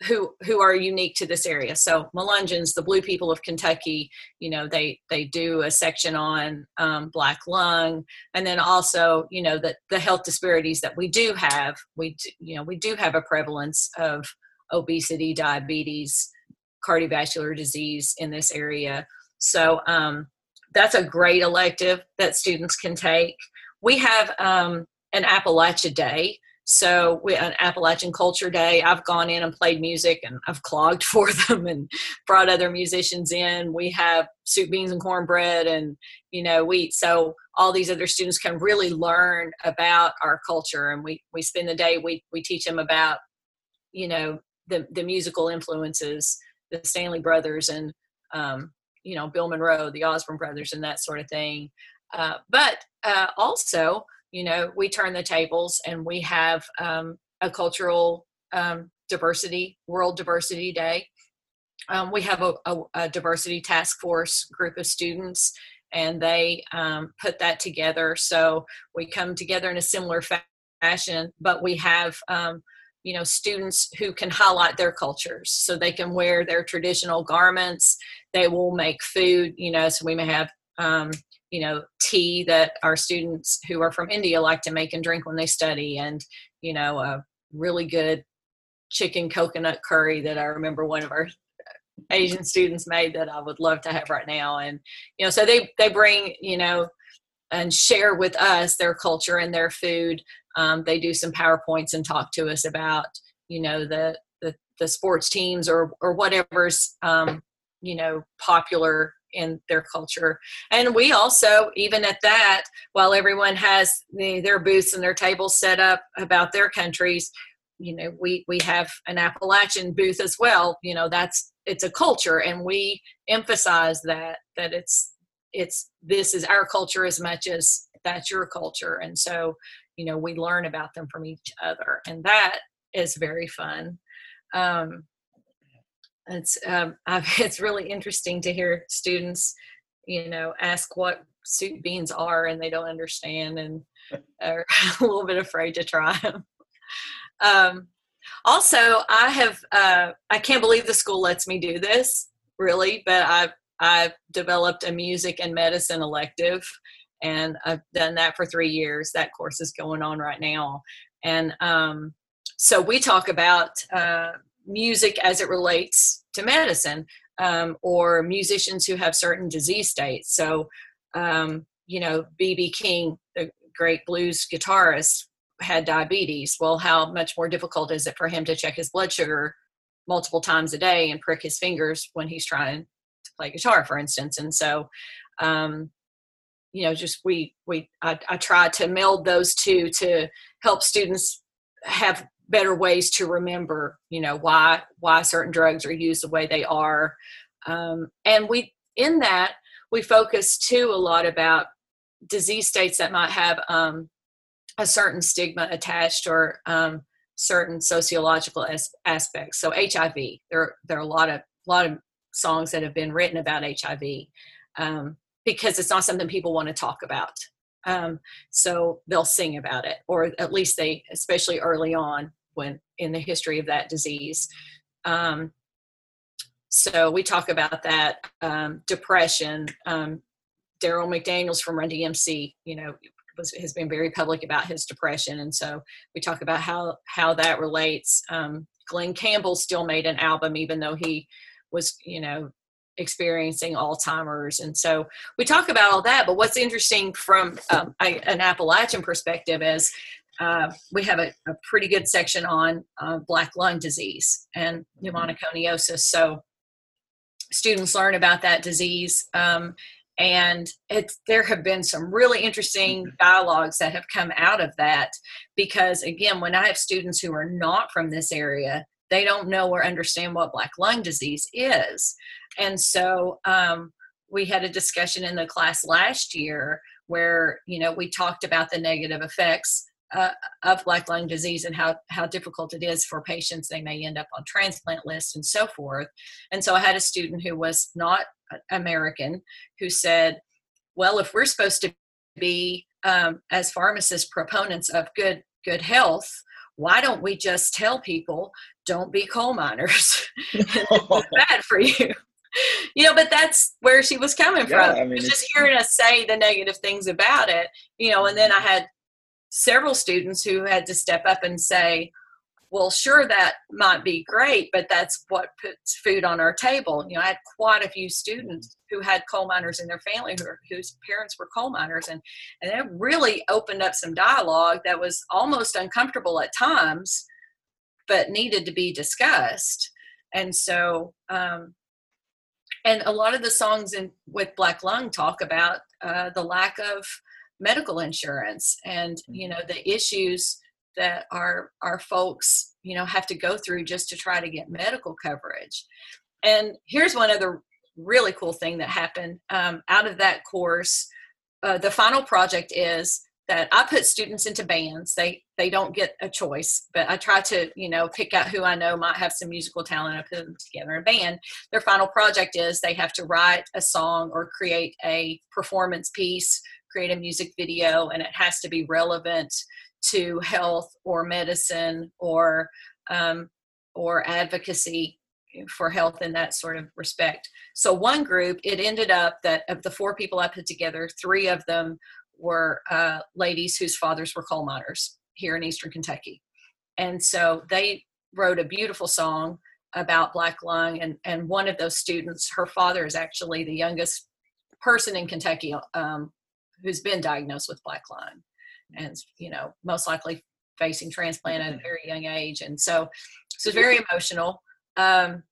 who who are unique to this area. So Melungeons, the Blue people of Kentucky, you know, they they do a section on um, black lung, and then also, you know, that the health disparities that we do have. We do, you know we do have a prevalence of obesity, diabetes, cardiovascular disease in this area. So um, that's a great elective that students can take. We have um, an Appalachia Day so we, an Appalachian Culture Day, I've gone in and played music and I've clogged for them and brought other musicians in. We have soup, beans, and cornbread, and you know we so all these other students can really learn about our culture. And we we spend the day we we teach them about you know the the musical influences, the Stanley Brothers, and um, you know Bill Monroe, the Osborne Brothers, and that sort of thing. Uh, but uh, also you know we turn the tables and we have um, a cultural um, diversity world diversity day. Um, we have a, a, a, diversity task force group of students and they um, put that together. So we come together in a similar fashion but we have um, you know students who can highlight their cultures. So they can wear their traditional garments. They will make food you know so we may have um, you know tea that our students who are from india like to make and drink when they study and you know a really good chicken coconut curry that i remember one of our asian students made that i would love to have right now. And you know so they they bring you know and share with us their culture and their food. Um, they do some powerpoints and talk to us about you know the the, the sports teams or or whatever's um, you know popular in their culture. And we also, even at that, while everyone has the, their booths and their tables set up about their countries, you know, we we have an Appalachian booth as well. You know, that's it's a culture, and we emphasize that that it's it's this is our culture as much as that's your culture, and so you know we learn about them from each other, and that is very fun. Um, it's um, it's really interesting to hear students, you know, ask what soup beans are and they don't understand and are a little bit afraid to try them. Um, also, I have uh, I can't believe the school lets me do this really, but I've I've developed a music and medicine elective, and I've done that for three years. That course is going on right now, and um, so we talk about uh, music as it relates to medicine um, or musicians who have certain disease states. So, um, you know, B.B. King, the great blues guitarist, had diabetes. Well, how much more difficult is it for him to check his blood sugar multiple times a day and prick his fingers when he's trying to play guitar, for instance? And so, um, you know just we we I, I try to meld those two to help students have better ways to remember you know why why certain drugs are used the way they are um, and we in that we focus too a lot about disease states that might have um, a certain stigma attached or um, certain sociological as- aspects. So HIV, there there are a lot of lot of songs that have been written about HIV um, because it's not something people want to talk about. Um, so they'll sing about it, or at least they, especially early on in the history of that disease. Um, so we talk about that um, depression. Um, Darryl McDaniels from Run DMC, you know, was, has been very public about his depression, and so we talk about how how that relates. Um, Glen Campbell still made an album, even though he was, you know, experiencing Alzheimer's, and so we talk about all that. But what's interesting from um, I, an Appalachian perspective is uh, we have a, a, pretty good section on uh, black lung disease and pneumoconiosis. So students learn about that disease um, and it's there have been some really interesting mm-hmm. dialogues that have come out of that because again when i have students who are not from this area they don't know or understand what black lung disease is and so um, we had a discussion in the class last year where you know we talked about the negative effects uh, of black lung disease and how, how difficult it is for patients. They may end up on transplant lists and so forth. And so I had a student who was not American who said, well, if we're supposed to be, um, as pharmacists, proponents of good, good health, why don't we just tell people don't be coal miners? it's bad for you. you know, but that's where she was coming yeah, from. I mean, just hearing us say the negative things about it, you know, and then I had several students who had to step up and say, well, sure, that might be great, but that's what puts food on our table. You know, I had quite a few students who had coal miners in their family who, whose parents were coal miners, and, and it really opened up some dialogue that was almost uncomfortable at times, but needed to be discussed. And so, um, and a lot of the songs in with Black Lung talk about uh, the lack of medical insurance and you know the issues that our our folks you know have to go through just to try to get medical coverage. And here's one other really cool thing that happened um, out of that course uh, the final project is that i put students into bands. They they don't get a choice but i try to you know pick out who i know might have some musical talent. I put them together in a band. Their final project is they have to write a song or create a performance piece create a music video and it has to be relevant to health or medicine or um, or advocacy for health in that sort of respect. So one group, it ended up that of the four people I put together, three of them were uh, ladies whose fathers were coal miners here in Eastern Kentucky, and so they wrote a beautiful song about black lung. And and one of those students, her father is actually the youngest person in Kentucky um, who's been diagnosed with black lung and you know most likely facing transplant at a mm-hmm. very young age. And so so it's very emotional. Um,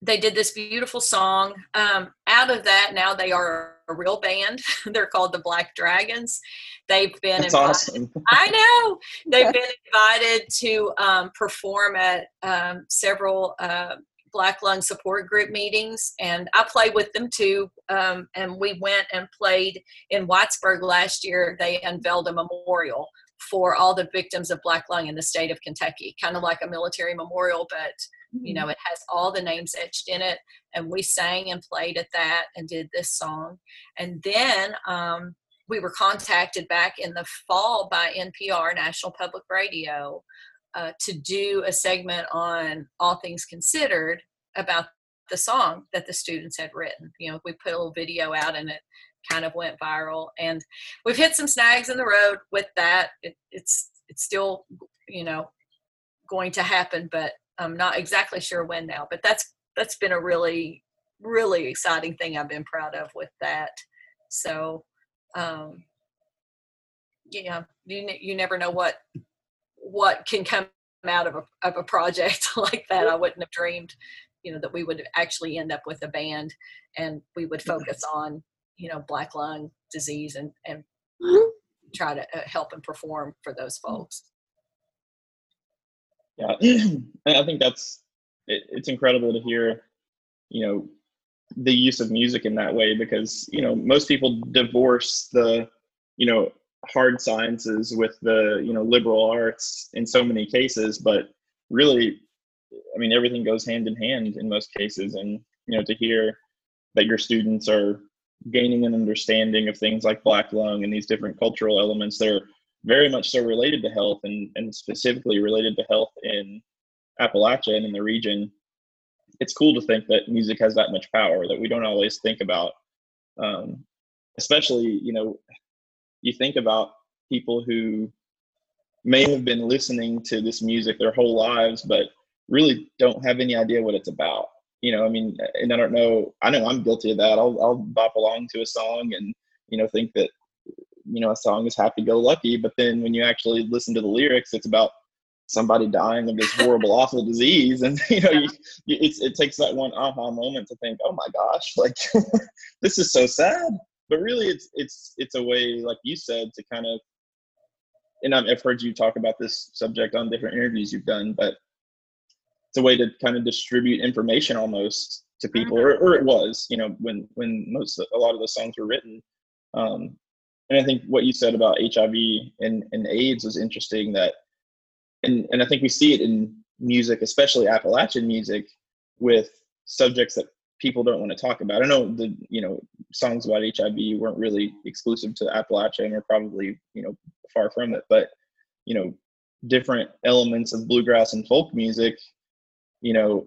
they did this beautiful song. Um, out of that now they are a real band. They're called the black dragons. They've been That's invited, awesome. i know. They've been invited to um, perform at um, several uh, Black Lung Support Group meetings, and I play with them too. Um, and we went and played in Whitesburg last year. They unveiled a memorial for all the victims of black lung in the state of Kentucky, kind of like a military memorial, but you know, mm-hmm. it has all the names etched in it. And we sang and played at that and did this song. And then um, we were contacted back in the fall by NPR, National Public Radio, uh, to do a segment on all things considered about the song that the students had written. You know, we put a little video out and it kind of went viral. And we've hit some snags in the road with that. It, it's it's still you know going to happen, but I'm not exactly sure when now. But that's that's been a really really exciting thing I've been proud of with that. So um, yeah, you you never know what what can come out of a, of a project like that. I wouldn't have dreamed, you know, that we would actually end up with a band and we would focus on, you know black lung disease and and Mm-hmm. try to uh, help and perform for those folks. Yeah, I think that's it, it's incredible to hear, you know, the use of music in that way because you know most people divorce the, you know, hard sciences with the you know liberal arts in so many cases, but really, I mean everything goes hand in hand in most cases, and you know to hear that your students are gaining an understanding of things like black lung and these different cultural elements that are very much so related to health and, and specifically related to health in Appalachia and in the region. It's cool to think that music has that much power that we don't always think about. Um, especially, you know, you think about people who may have been listening to this music their whole lives, but really don't have any idea what it's about you know, I mean, and I don't know, I know I'm guilty of that. I'll, I'll bop along to a song and, you know, think that, you know, a song is happy go lucky. But then when you actually listen to the lyrics, it's about somebody dying of this horrible, awful disease. And, you know, you, you, it's, it takes that one aha moment to think, oh my gosh, like this is so sad. But really it's, it's, it's a way, like you said, to kind of, and I've heard you talk about this subject on different interviews you've done, but it's a way to kind of distribute information almost to people or, or it was you know when when most a lot of the songs were written. Um, and i think what you said about hiv and, and aids was interesting that and, and i think we see it in music especially appalachian music with subjects that people don't want to talk about. I know the you know songs about hiv weren't really exclusive to appalachia and are probably you know far from it but you know different elements of bluegrass and folk music you know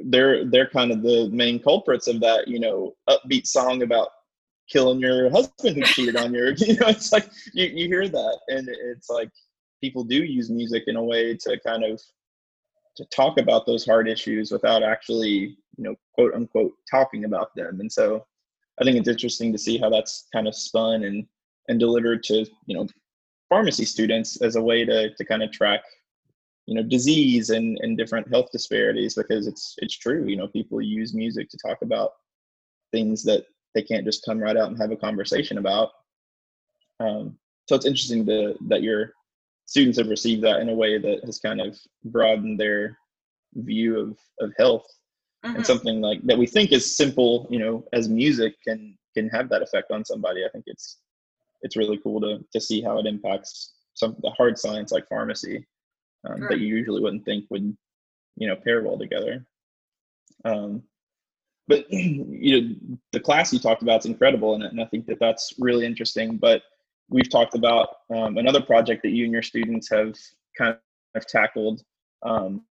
they're they're kind of the main culprits of that you know upbeat song about killing your husband who cheated on you you know it's like you, you hear that and it's like people do use music in a way to kind of to talk about those hard issues without actually you know quote unquote talking about them. And so i think it's interesting to see how that's kind of spun and and delivered to you know pharmacy students as a way to to kind of track you know disease and and different health disparities because it's it's true you know people use music to talk about things that they can't just come right out and have a conversation about. Um, so it's interesting to, that your students have received that in a way that has kind of broadened their view of of health Mhm. and something like that we think is simple you know as music can can have that effect on somebody. I think it's it's really cool to to see how it impacts some the hard science like pharmacy um, that you usually wouldn't think would you know pair well together. Um, but you know the class you talked about is incredible and, and i think that that's really interesting but we've talked about um, another project that you and your students have kind of tackled um,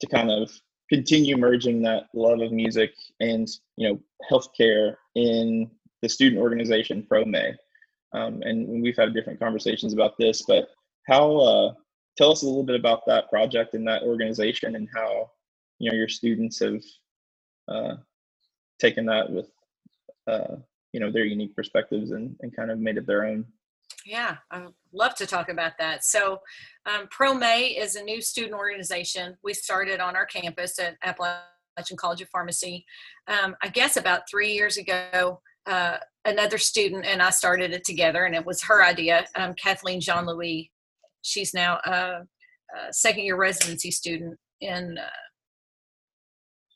to kind of continue merging that love of music and you know healthcare in the student organization ProMay. Um, and we've had different conversations about this, but how uh, tell us a little bit about that project and that organization and how you know your students have uh, taken that with uh, you know their unique perspectives and, and kind of made it their own. Yeah, I love to talk about that. So, um, ProMay is a new student organization we started on our campus at Appalachian College of Pharmacy. Um, I guess about three years ago, uh, another student and I started it together, and it was her idea. Um, Kathleen Jean Louis, she's now a, a second year residency student in uh,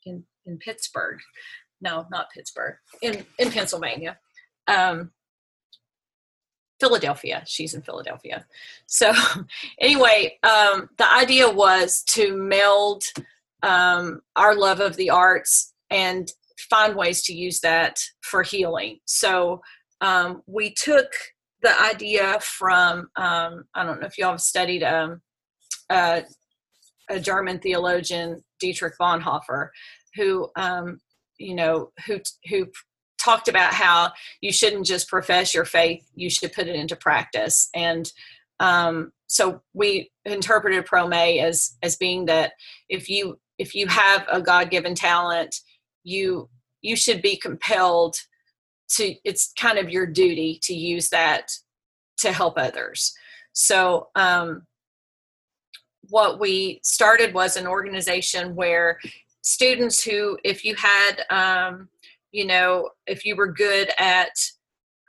in in Pittsburgh. No, not Pittsburgh. In in Pennsylvania. Um, Philadelphia. She's in Philadelphia. So, anyway, um, the idea was to meld um, our love of the arts and find ways to use that for healing. So, um, we took the idea from, um, I don't know if y'all have studied um, uh, a German theologian, Dietrich Bonhoeffer, who, um, you know, who, who talked about how you shouldn't just profess your faith you should put it into practice. And um, so we interpreted ProMay as as being that if you if you have a god-given talent you you should be compelled to it's kind of your duty to use that to help others. So um, what we started was an organization where students who if you had um, you know, if you were good at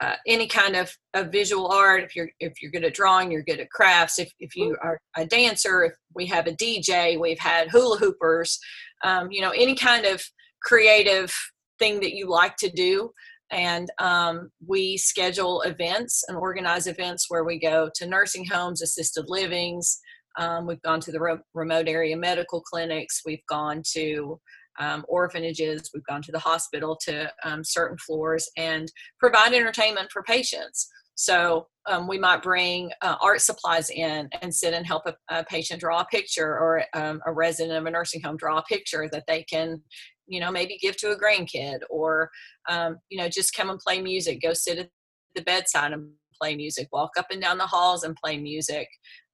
uh, any kind of, of visual art, if you're if you're good at drawing, you're good at crafts. If if you are a dancer, if we have a DJ, we've had hula hoopers, um, you know, any kind of creative thing that you like to do. And um, we schedule events and organize events where we go to nursing homes, assisted livings. Um, we've gone to the re- remote area medical clinics. We've gone to um, orphanages. We've gone to the hospital to um, certain floors and provide entertainment for patients. So um, we might bring uh, art supplies in and sit and help a, a patient draw a picture or um, a resident of a nursing home draw a picture that they can, you know, maybe give to a grandkid or, um, you know, just come and play music, go sit at the bedside and play music, walk up and down the halls and play music,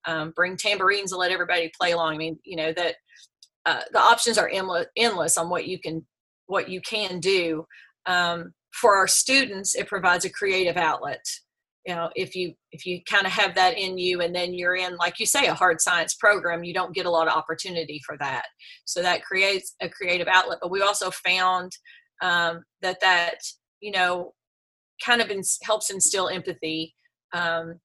um, bring tambourines and let everybody play along. I mean, you know, that uh, the options are endless on what you can what you can do. Um, for our students it provides a creative outlet. You know if you if you kind of have that in you and then you're in like you say a hard science program you don't get a lot of opportunity for that. So that creates a creative outlet but we also found um, that that you know kind of helps instill empathy um,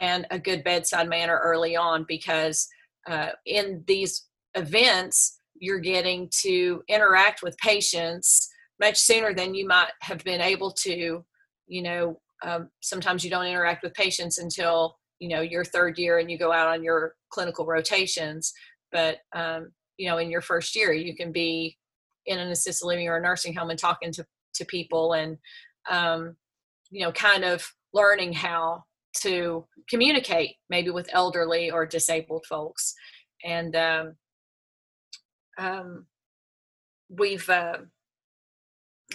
and a good bedside manner early on because uh, in these events, you're getting to interact with patients much sooner than you might have been able to. You know, um, sometimes you don't interact with patients until you know your third year and you go out on your clinical rotations. But um, you know, in your first year, you can be in an assisted living or a nursing home and talking to to people and um, you know, kind of learning how to communicate maybe with elderly or disabled folks and um, um, we've uh,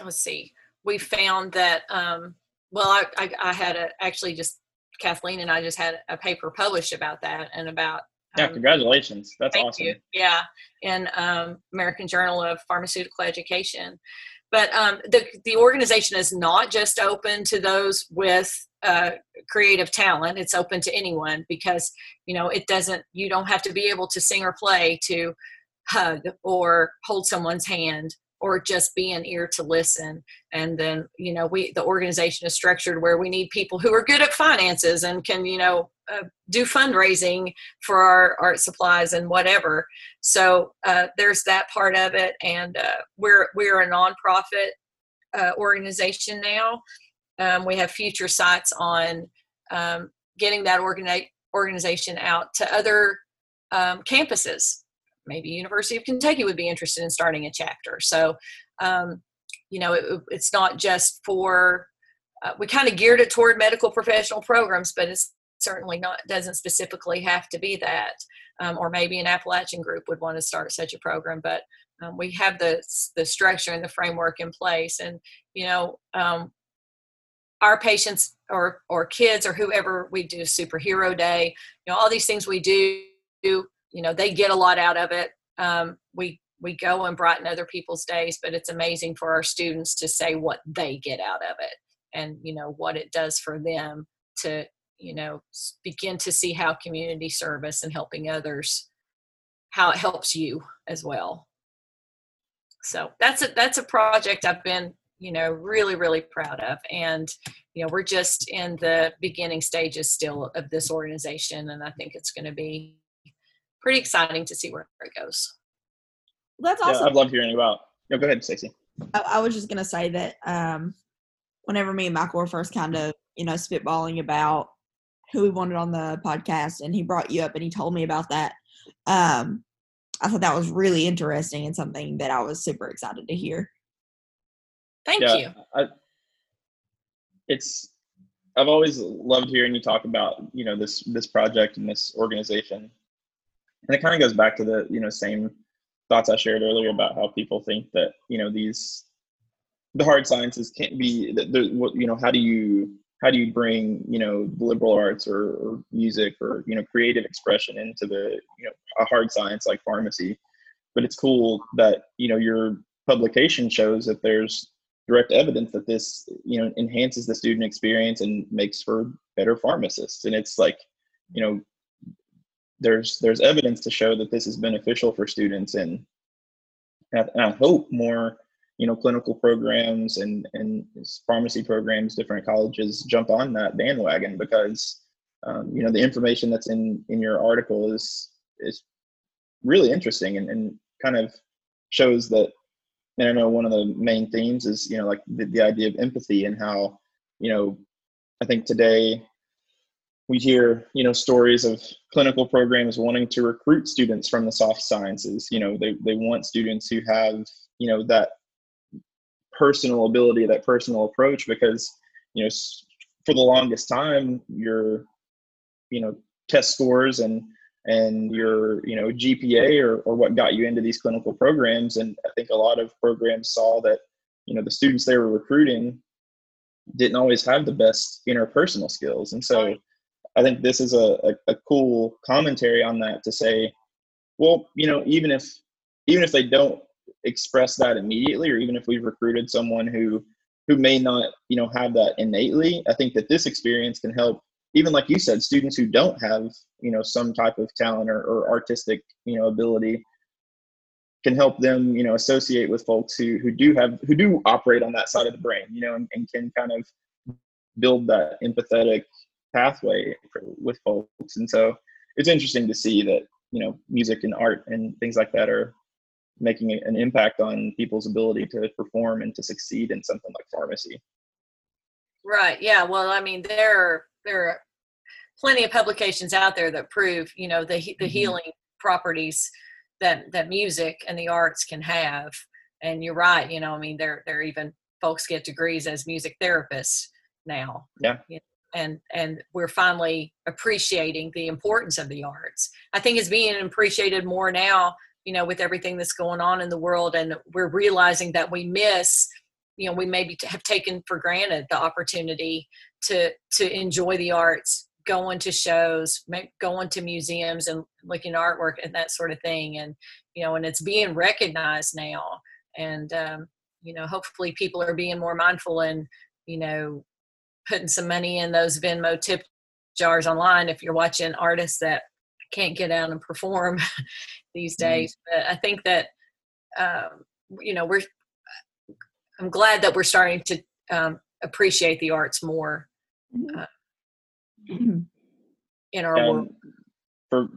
let's see we found that um, well I, I, I had a, actually just kathleen and i just had a paper published about that and about yeah um, congratulations. That's awesome you. yeah in um, american journal of pharmaceutical education. But um, the, the organization is not just open to those with uh, creative talent. It's open to anyone because you know it doesn't you don't have to be able to sing or play to hug or hold someone's hand or just be an ear to listen. And then you know we the organization is structured where we need people who are good at finances and can you know uh, do fundraising for our art supplies and whatever. So uh, there's that part of it. And uh, we're we're a nonprofit uh, organization now. Um, we have future sites on um, getting that organi- organization out to other um, campuses maybe University of Kentucky would be interested in starting a chapter. So, um, you know, it, it's not just for uh, we kind of geared it toward medical professional programs, but it's certainly not doesn't specifically have to be that. Um, or maybe an Appalachian group would want to start such a program, but um, we have the the structure and the framework in place, and you know. Um, our patients or or kids or whoever we do superhero day you know all these things we do you know they get a lot out of it. Um, we we go and brighten other people's days but it's amazing for our students to say what they get out of it and you know what it does for them to you know begin to see how community service and helping others how it helps you as well. So that's a that's a project i've been you know really really proud of. And you know we're just in the beginning stages still of this organization and i think it's going to be pretty exciting to see where it goes. That's awesome. Yeah, I've loved hearing about. No, go ahead, Stacey. I, I, was just gonna say that um, whenever me and Michael were first kind of you know spitballing about who we wanted on the podcast, and he brought you up and he told me about that. Um, I thought that was really interesting and something that I was super excited to hear. Thank yeah, you. I, it's I've always loved hearing you talk about you know this this project and this organization and it kind of goes back to the you know same thoughts I shared earlier about how people think that you know these the hard sciences can't be the, what you know how do you how do you bring you know the liberal arts or, or, music or you know creative expression into the you know a hard science like pharmacy? But it's cool that you know your publication shows that there's direct evidence that this you know enhances the student experience and makes for better pharmacists. And it's like you know there's there's evidence to show that this is beneficial for students and and I hope more you know clinical programs and and pharmacy programs different colleges jump on that bandwagon because um, you know the information that's in in your article is is really interesting and, and kind of shows that and i know one of the main themes is you know like the, the idea of empathy and how you know i think today we hear you know stories of clinical programs wanting to recruit students from the soft sciences. You know they, they want students who have you know that personal ability that personal approach because you know for the longest time your you know test scores and and your you know gpa or, or what got you into these clinical programs. And i think a lot of programs saw that you know the students they were recruiting didn't always have the best interpersonal skills. And so i think this is a, a, a cool commentary on that to say well you know even if even if they don't express that immediately or even if we've recruited someone who who may not you know have that innately i think that this experience can help even like you said students who don't have you know some type of talent or, or artistic you know ability can help them you know associate with folks who who do have who do operate on that side of the brain you know and, and can kind of build that empathetic pathway for, with folks and so it's interesting to see that you know music and art and things like that are making an impact on people's ability to perform and to succeed in something like pharmacy. Right. Yeah. Well, I mean, there are, there are plenty of publications out there that prove, you know, the the mm-hmm. healing properties that that music and the arts can have. And you're right. You know, I mean, there there even folks get degrees as music therapists now. Yeah. You know, and and we're finally appreciating the importance of the arts. I think it's being appreciated more now you know with everything that's going on in the world and we're realizing that we miss you know we maybe have taken for granted the opportunity to to enjoy the arts going to shows going to museums and looking at artwork and that sort of thing and you know and it's being recognized now and um, you know hopefully people are being more mindful and you know putting some money in those venmo tip jars online if you're watching artists that can't get out and perform these mm-hmm. days. Mm-hmm. But I think that um, you know we're. I'm glad that we're starting to um, appreciate the arts more mm-hmm. uh, mm-hmm. in our world. For,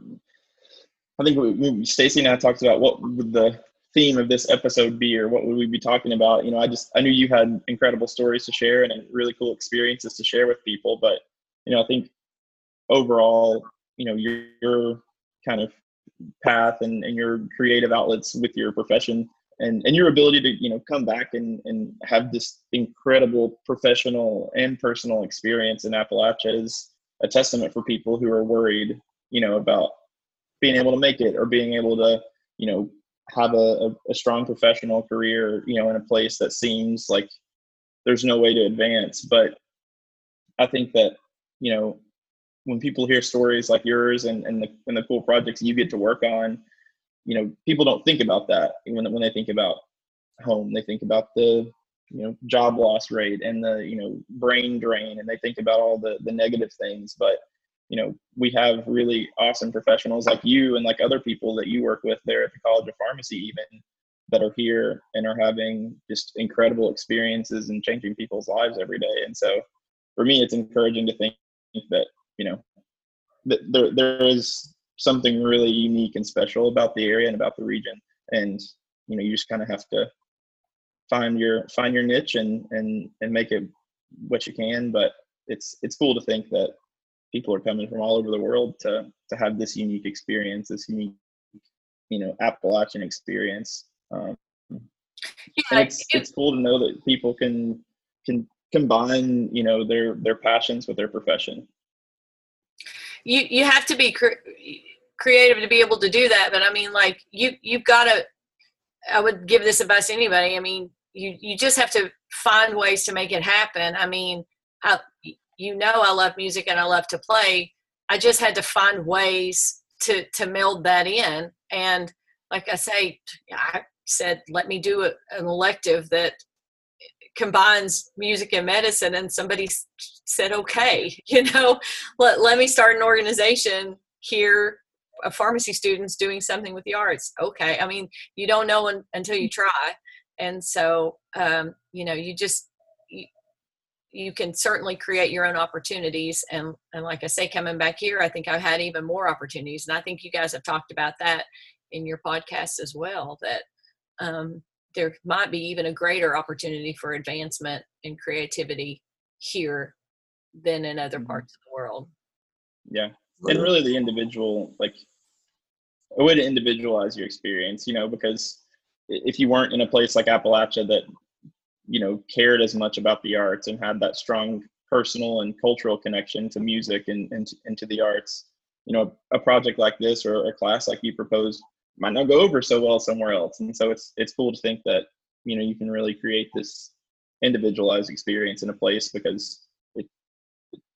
I think Stacy and I talked about what would the theme of this episode be, or what would we be talking about? You know, I just I knew you had incredible stories to share and really cool experiences to share with people, but you know, I think overall, you know, your, your kind of path and, and your creative outlets with your profession and, and your ability to you know come back and, and have this incredible professional and personal experience in appalachia is a testament for people who are worried you know about being able to make it or being able to you know have a, a, strong professional career you know in a place that seems like there's no way to advance but i think that you know when people hear stories like yours and, and the and the cool projects you get to work on, you know, people don't think about that when when they think about home. They think about the you know job loss rate and the you know brain drain, and they think about all the the negative things. But you know, we have really awesome professionals like you and like other people that you work with there at the College of Pharmacy, even that are here and are having just incredible experiences and changing people's lives every day. And so, for me, it's encouraging to think that you know, th- there there is something really unique and special about the area and about the region, and you know, you just kind of have to find your find your niche and and and make it what you can. But it's it's cool to think that people are coming from all over the world to to have this unique experience, this unique, you know, Appalachian experience. Um, yeah, it's it's cool to know that people can can combine you know their their passions with their profession you you have to be cre- creative to be able to do that but i mean like you you've got to i would give this advice to anybody i mean you you just have to find ways to make it happen i mean I, you know i love music and i love to play. I just had to find ways to to meld that in. And like i say i said let me do a, an elective that combines music and medicine. And somebody said okay you know let, let me start an organization here of pharmacy students doing something with the arts. Okay. I mean you don't know un, until you try. And so um, you know you just you can certainly create your own opportunities and and like i say coming back here i think i've had even more opportunities and i think you guys have talked about that in your podcast as well that um, there might be even a greater opportunity for advancement and creativity here than in other Mhm. parts of the world Yeah. And really the individual, like a way to individualize your experience, you know, because if you weren't in a place like Appalachia that, you know, cared as much about the arts and had that strong personal and cultural connection to music and, and, and to the arts, you know, a project like this or a class like you proposed might not go over so well somewhere else. And so it's it's cool to think that, you know, you can really create this individualized experience in a place because it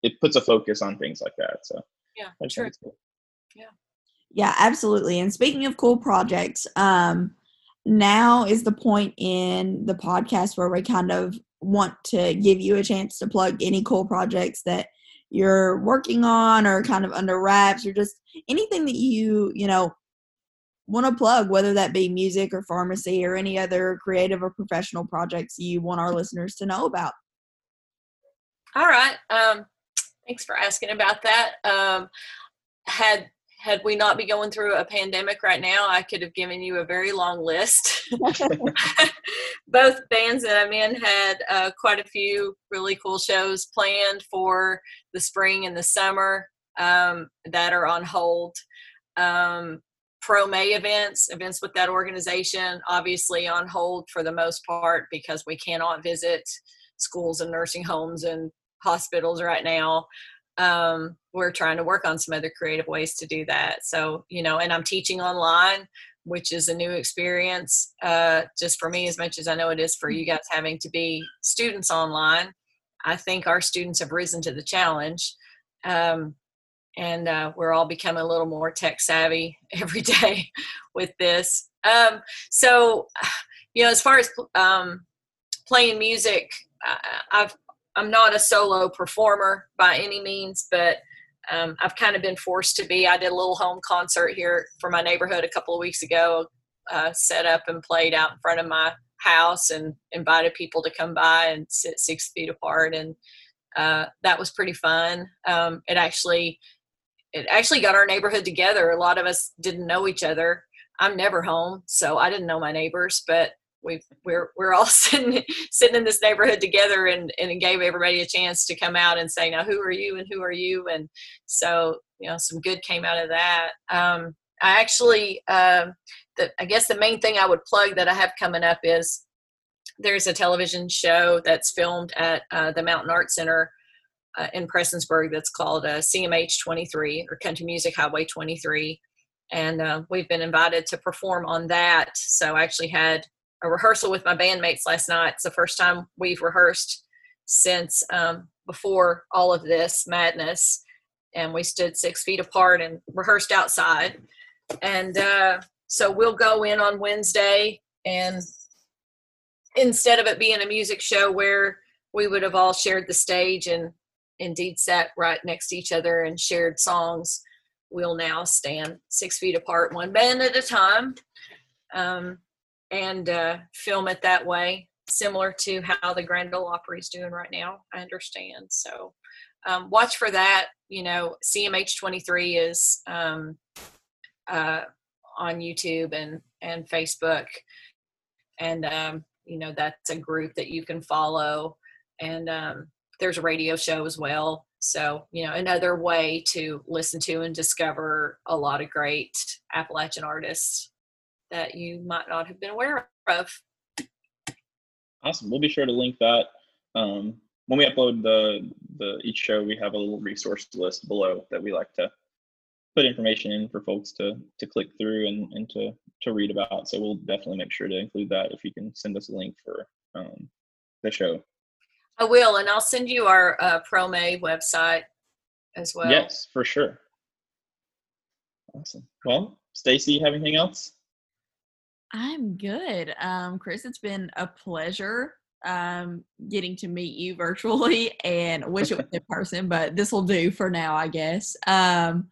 it puts a focus on things like that. So yeah I just sure think it's cool. Yeah, absolutely. And speaking of cool projects, um, now is the point in the podcast where we kind of want to give you a chance to plug any cool projects that you're working on or kind of under wraps or just anything that you, you know, want to plug, whether that be music or pharmacy or any other creative or professional projects you want our listeners to know about. All right. Um, thanks for asking about that. Um, had had we not be going through a pandemic right now, I could have given you a very long list. Both bands that I'm in had uh, quite a few really cool shows planned for the spring and the summer um, that are on hold. Um, Pro May events, events with that organization, obviously on hold for the most part because we cannot visit schools and nursing homes and hospitals right now. Um, we're trying to work on some other creative ways to do that. So, you know, and I'm teaching online, which is a new experience uh, just for me as much as I know it is for you guys having to be students online. I think our students have risen to the challenge. Um, and uh, we're all becoming a little more tech savvy every day with this. Um, so, you know, as far as um, playing music, I've I'm not a solo performer by any means, but um, I've kind of been forced to be. I did a little home concert here for my neighborhood a couple of weeks ago. Uh, set up and played out in front of my house and invited people to come by and sit six feet apart, and uh, that was pretty fun. Um, it actually it actually got our neighborhood together. A lot of us didn't know each other. I'm never home, so I didn't know my neighbors, but we we're we're all sitting sitting in this neighborhood together and and gave everybody a chance to come out and say now who are you and who are you? And so you know some good came out of that. Um, i actually um, the, i guess the main thing i would plug that i have coming up is there's a television show that's filmed at uh, the mountain art center uh, in prestonsburg that's called uh, cmh 23 or country music highway 23 and uh, we've been invited to perform on that. So i actually had a rehearsal with my bandmates last night. It's the first time we've rehearsed since um, before all of this madness. And we stood six feet apart and rehearsed outside. And uh, so we'll go in on Wednesday. And instead of it being a music show where we would have all shared the stage and indeed sat right next to each other and shared songs, we'll now stand six feet apart, one band at a time. Um, and uh, film it that way, similar to how the Grand Ole Opry is doing right now. I understand. So um, watch for that. You know, CMH23 is um, uh, on YouTube and and Facebook, and um, you know that's a group that you can follow. And um, there's a radio show as well. So you know, another way to listen to and discover a lot of great Appalachian artists that you might not have been aware of. Awesome. We'll be sure to link that. Um, when we upload the the each show, we have a little resource list below that we like to put information in for folks to to click through and, and to to read about. So we'll definitely make sure to include that if you can send us a link for um, the show. I will, and I'll send you our uh, ProMay website as well. Yes, for sure. Awesome. Well, Stacy, you have anything else? I'm good. Um, Chris, it's been a pleasure um, getting to meet you virtually and wish it was in person, but this will do for now, I guess. Um,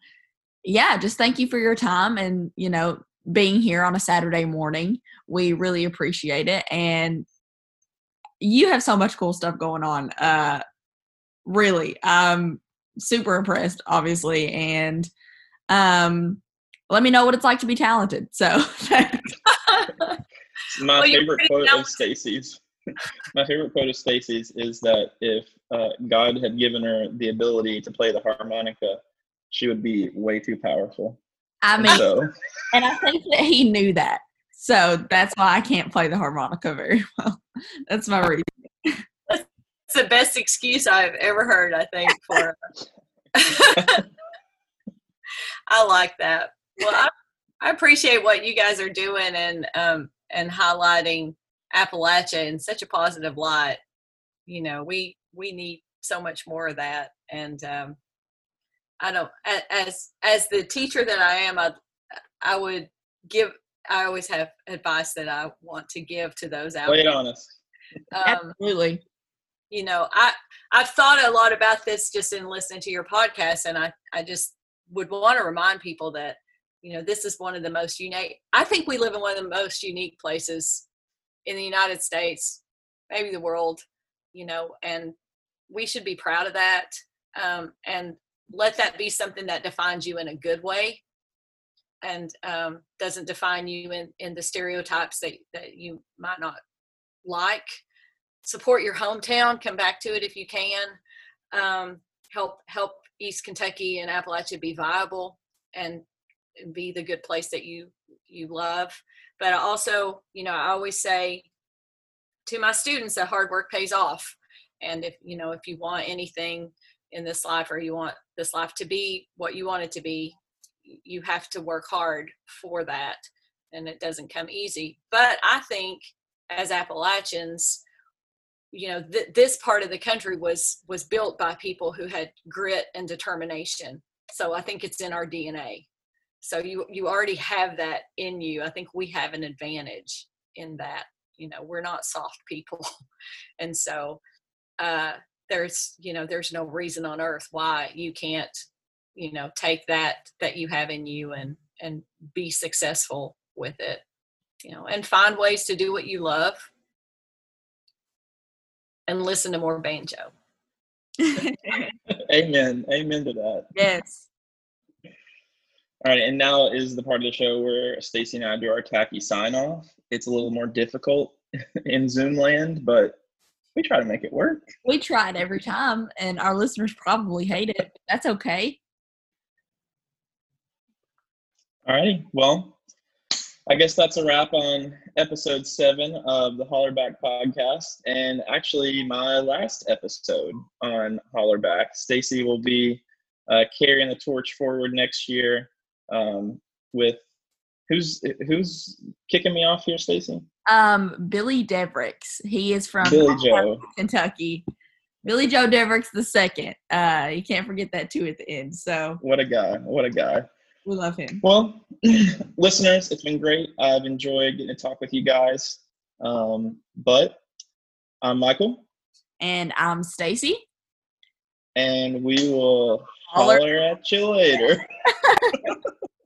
yeah, just thank you for your time and, you know, being here on a Saturday morning. We really appreciate it. And you have so much cool stuff going on. Uh, really, I'm super impressed, obviously. And um, let me know what it's like to be talented. So, my Well, favorite pretty quote of talented. Stacy's. My favorite quote of Stacy's is that if uh, God had given her the ability to play the harmonica, she would be way too powerful. I And mean, so and I think that he knew that. So that's why I can't play the harmonica very well. That's my reason. It's the best excuse I've ever heard, I think, for I like that. Well, I, I appreciate what you guys are doing and um and highlighting Appalachia in such a positive light. You know, we we need so much more of that. And um I don't as as the teacher that I am, I I would give I always have advice that I want to give to those out play it there. on us. Um, Absolutely. you know i i've thought a lot about this just in listening to your podcast and i i just would want to remind people that you know this is one of the most unique i think we live in one of the most unique places in the united states maybe the world you know and we should be proud of that um, and let that be something that defines you in a good way and um, doesn't define you in, in the stereotypes that, that you might not like. Support your hometown come back to it if you can um, help help east kentucky and appalachia be viable and be the good place that you you love but I also you know i always say to my students that hard work pays off and if you know if you want anything in this life or you want this life to be what you want it to be you have to work hard for that and it doesn't come easy but i think as appalachians you know th- this part of the country was was built by people who had grit and determination so i think it's in our dna so you you already have that in you i think we have an advantage in that you know we're not soft people and so uh there's you know there's no reason on earth why you can't you know take that that you have in you and and be successful with it you know and find ways to do what you love and listen to more banjo Amen. Amen to that. yes. All right, and now is the part of the show where Stacy and I do our tacky sign off. It's a little more difficult in Zoom land, but we try to make it work. We try it every time, and our listeners probably hate it. But that's okay. All righty. Well, I guess that's a wrap on episode seven of the Hollerback podcast, and actually my last episode on Hollerback. Stacy will be uh, carrying the torch forward next year um, with who's who's kicking me off here, Stacy? Um, Billy Devricks. He is from Billy Joe. Kentucky. Billy Joe Devricks the second. Uh, you can't forget that too at the end. So What a guy! What a guy! we love him. Well, listeners, it's been great. I've enjoyed getting to talk with you guys. Um, but I'm Michael, And I'm Stacy. and we will Holler. holler at you later.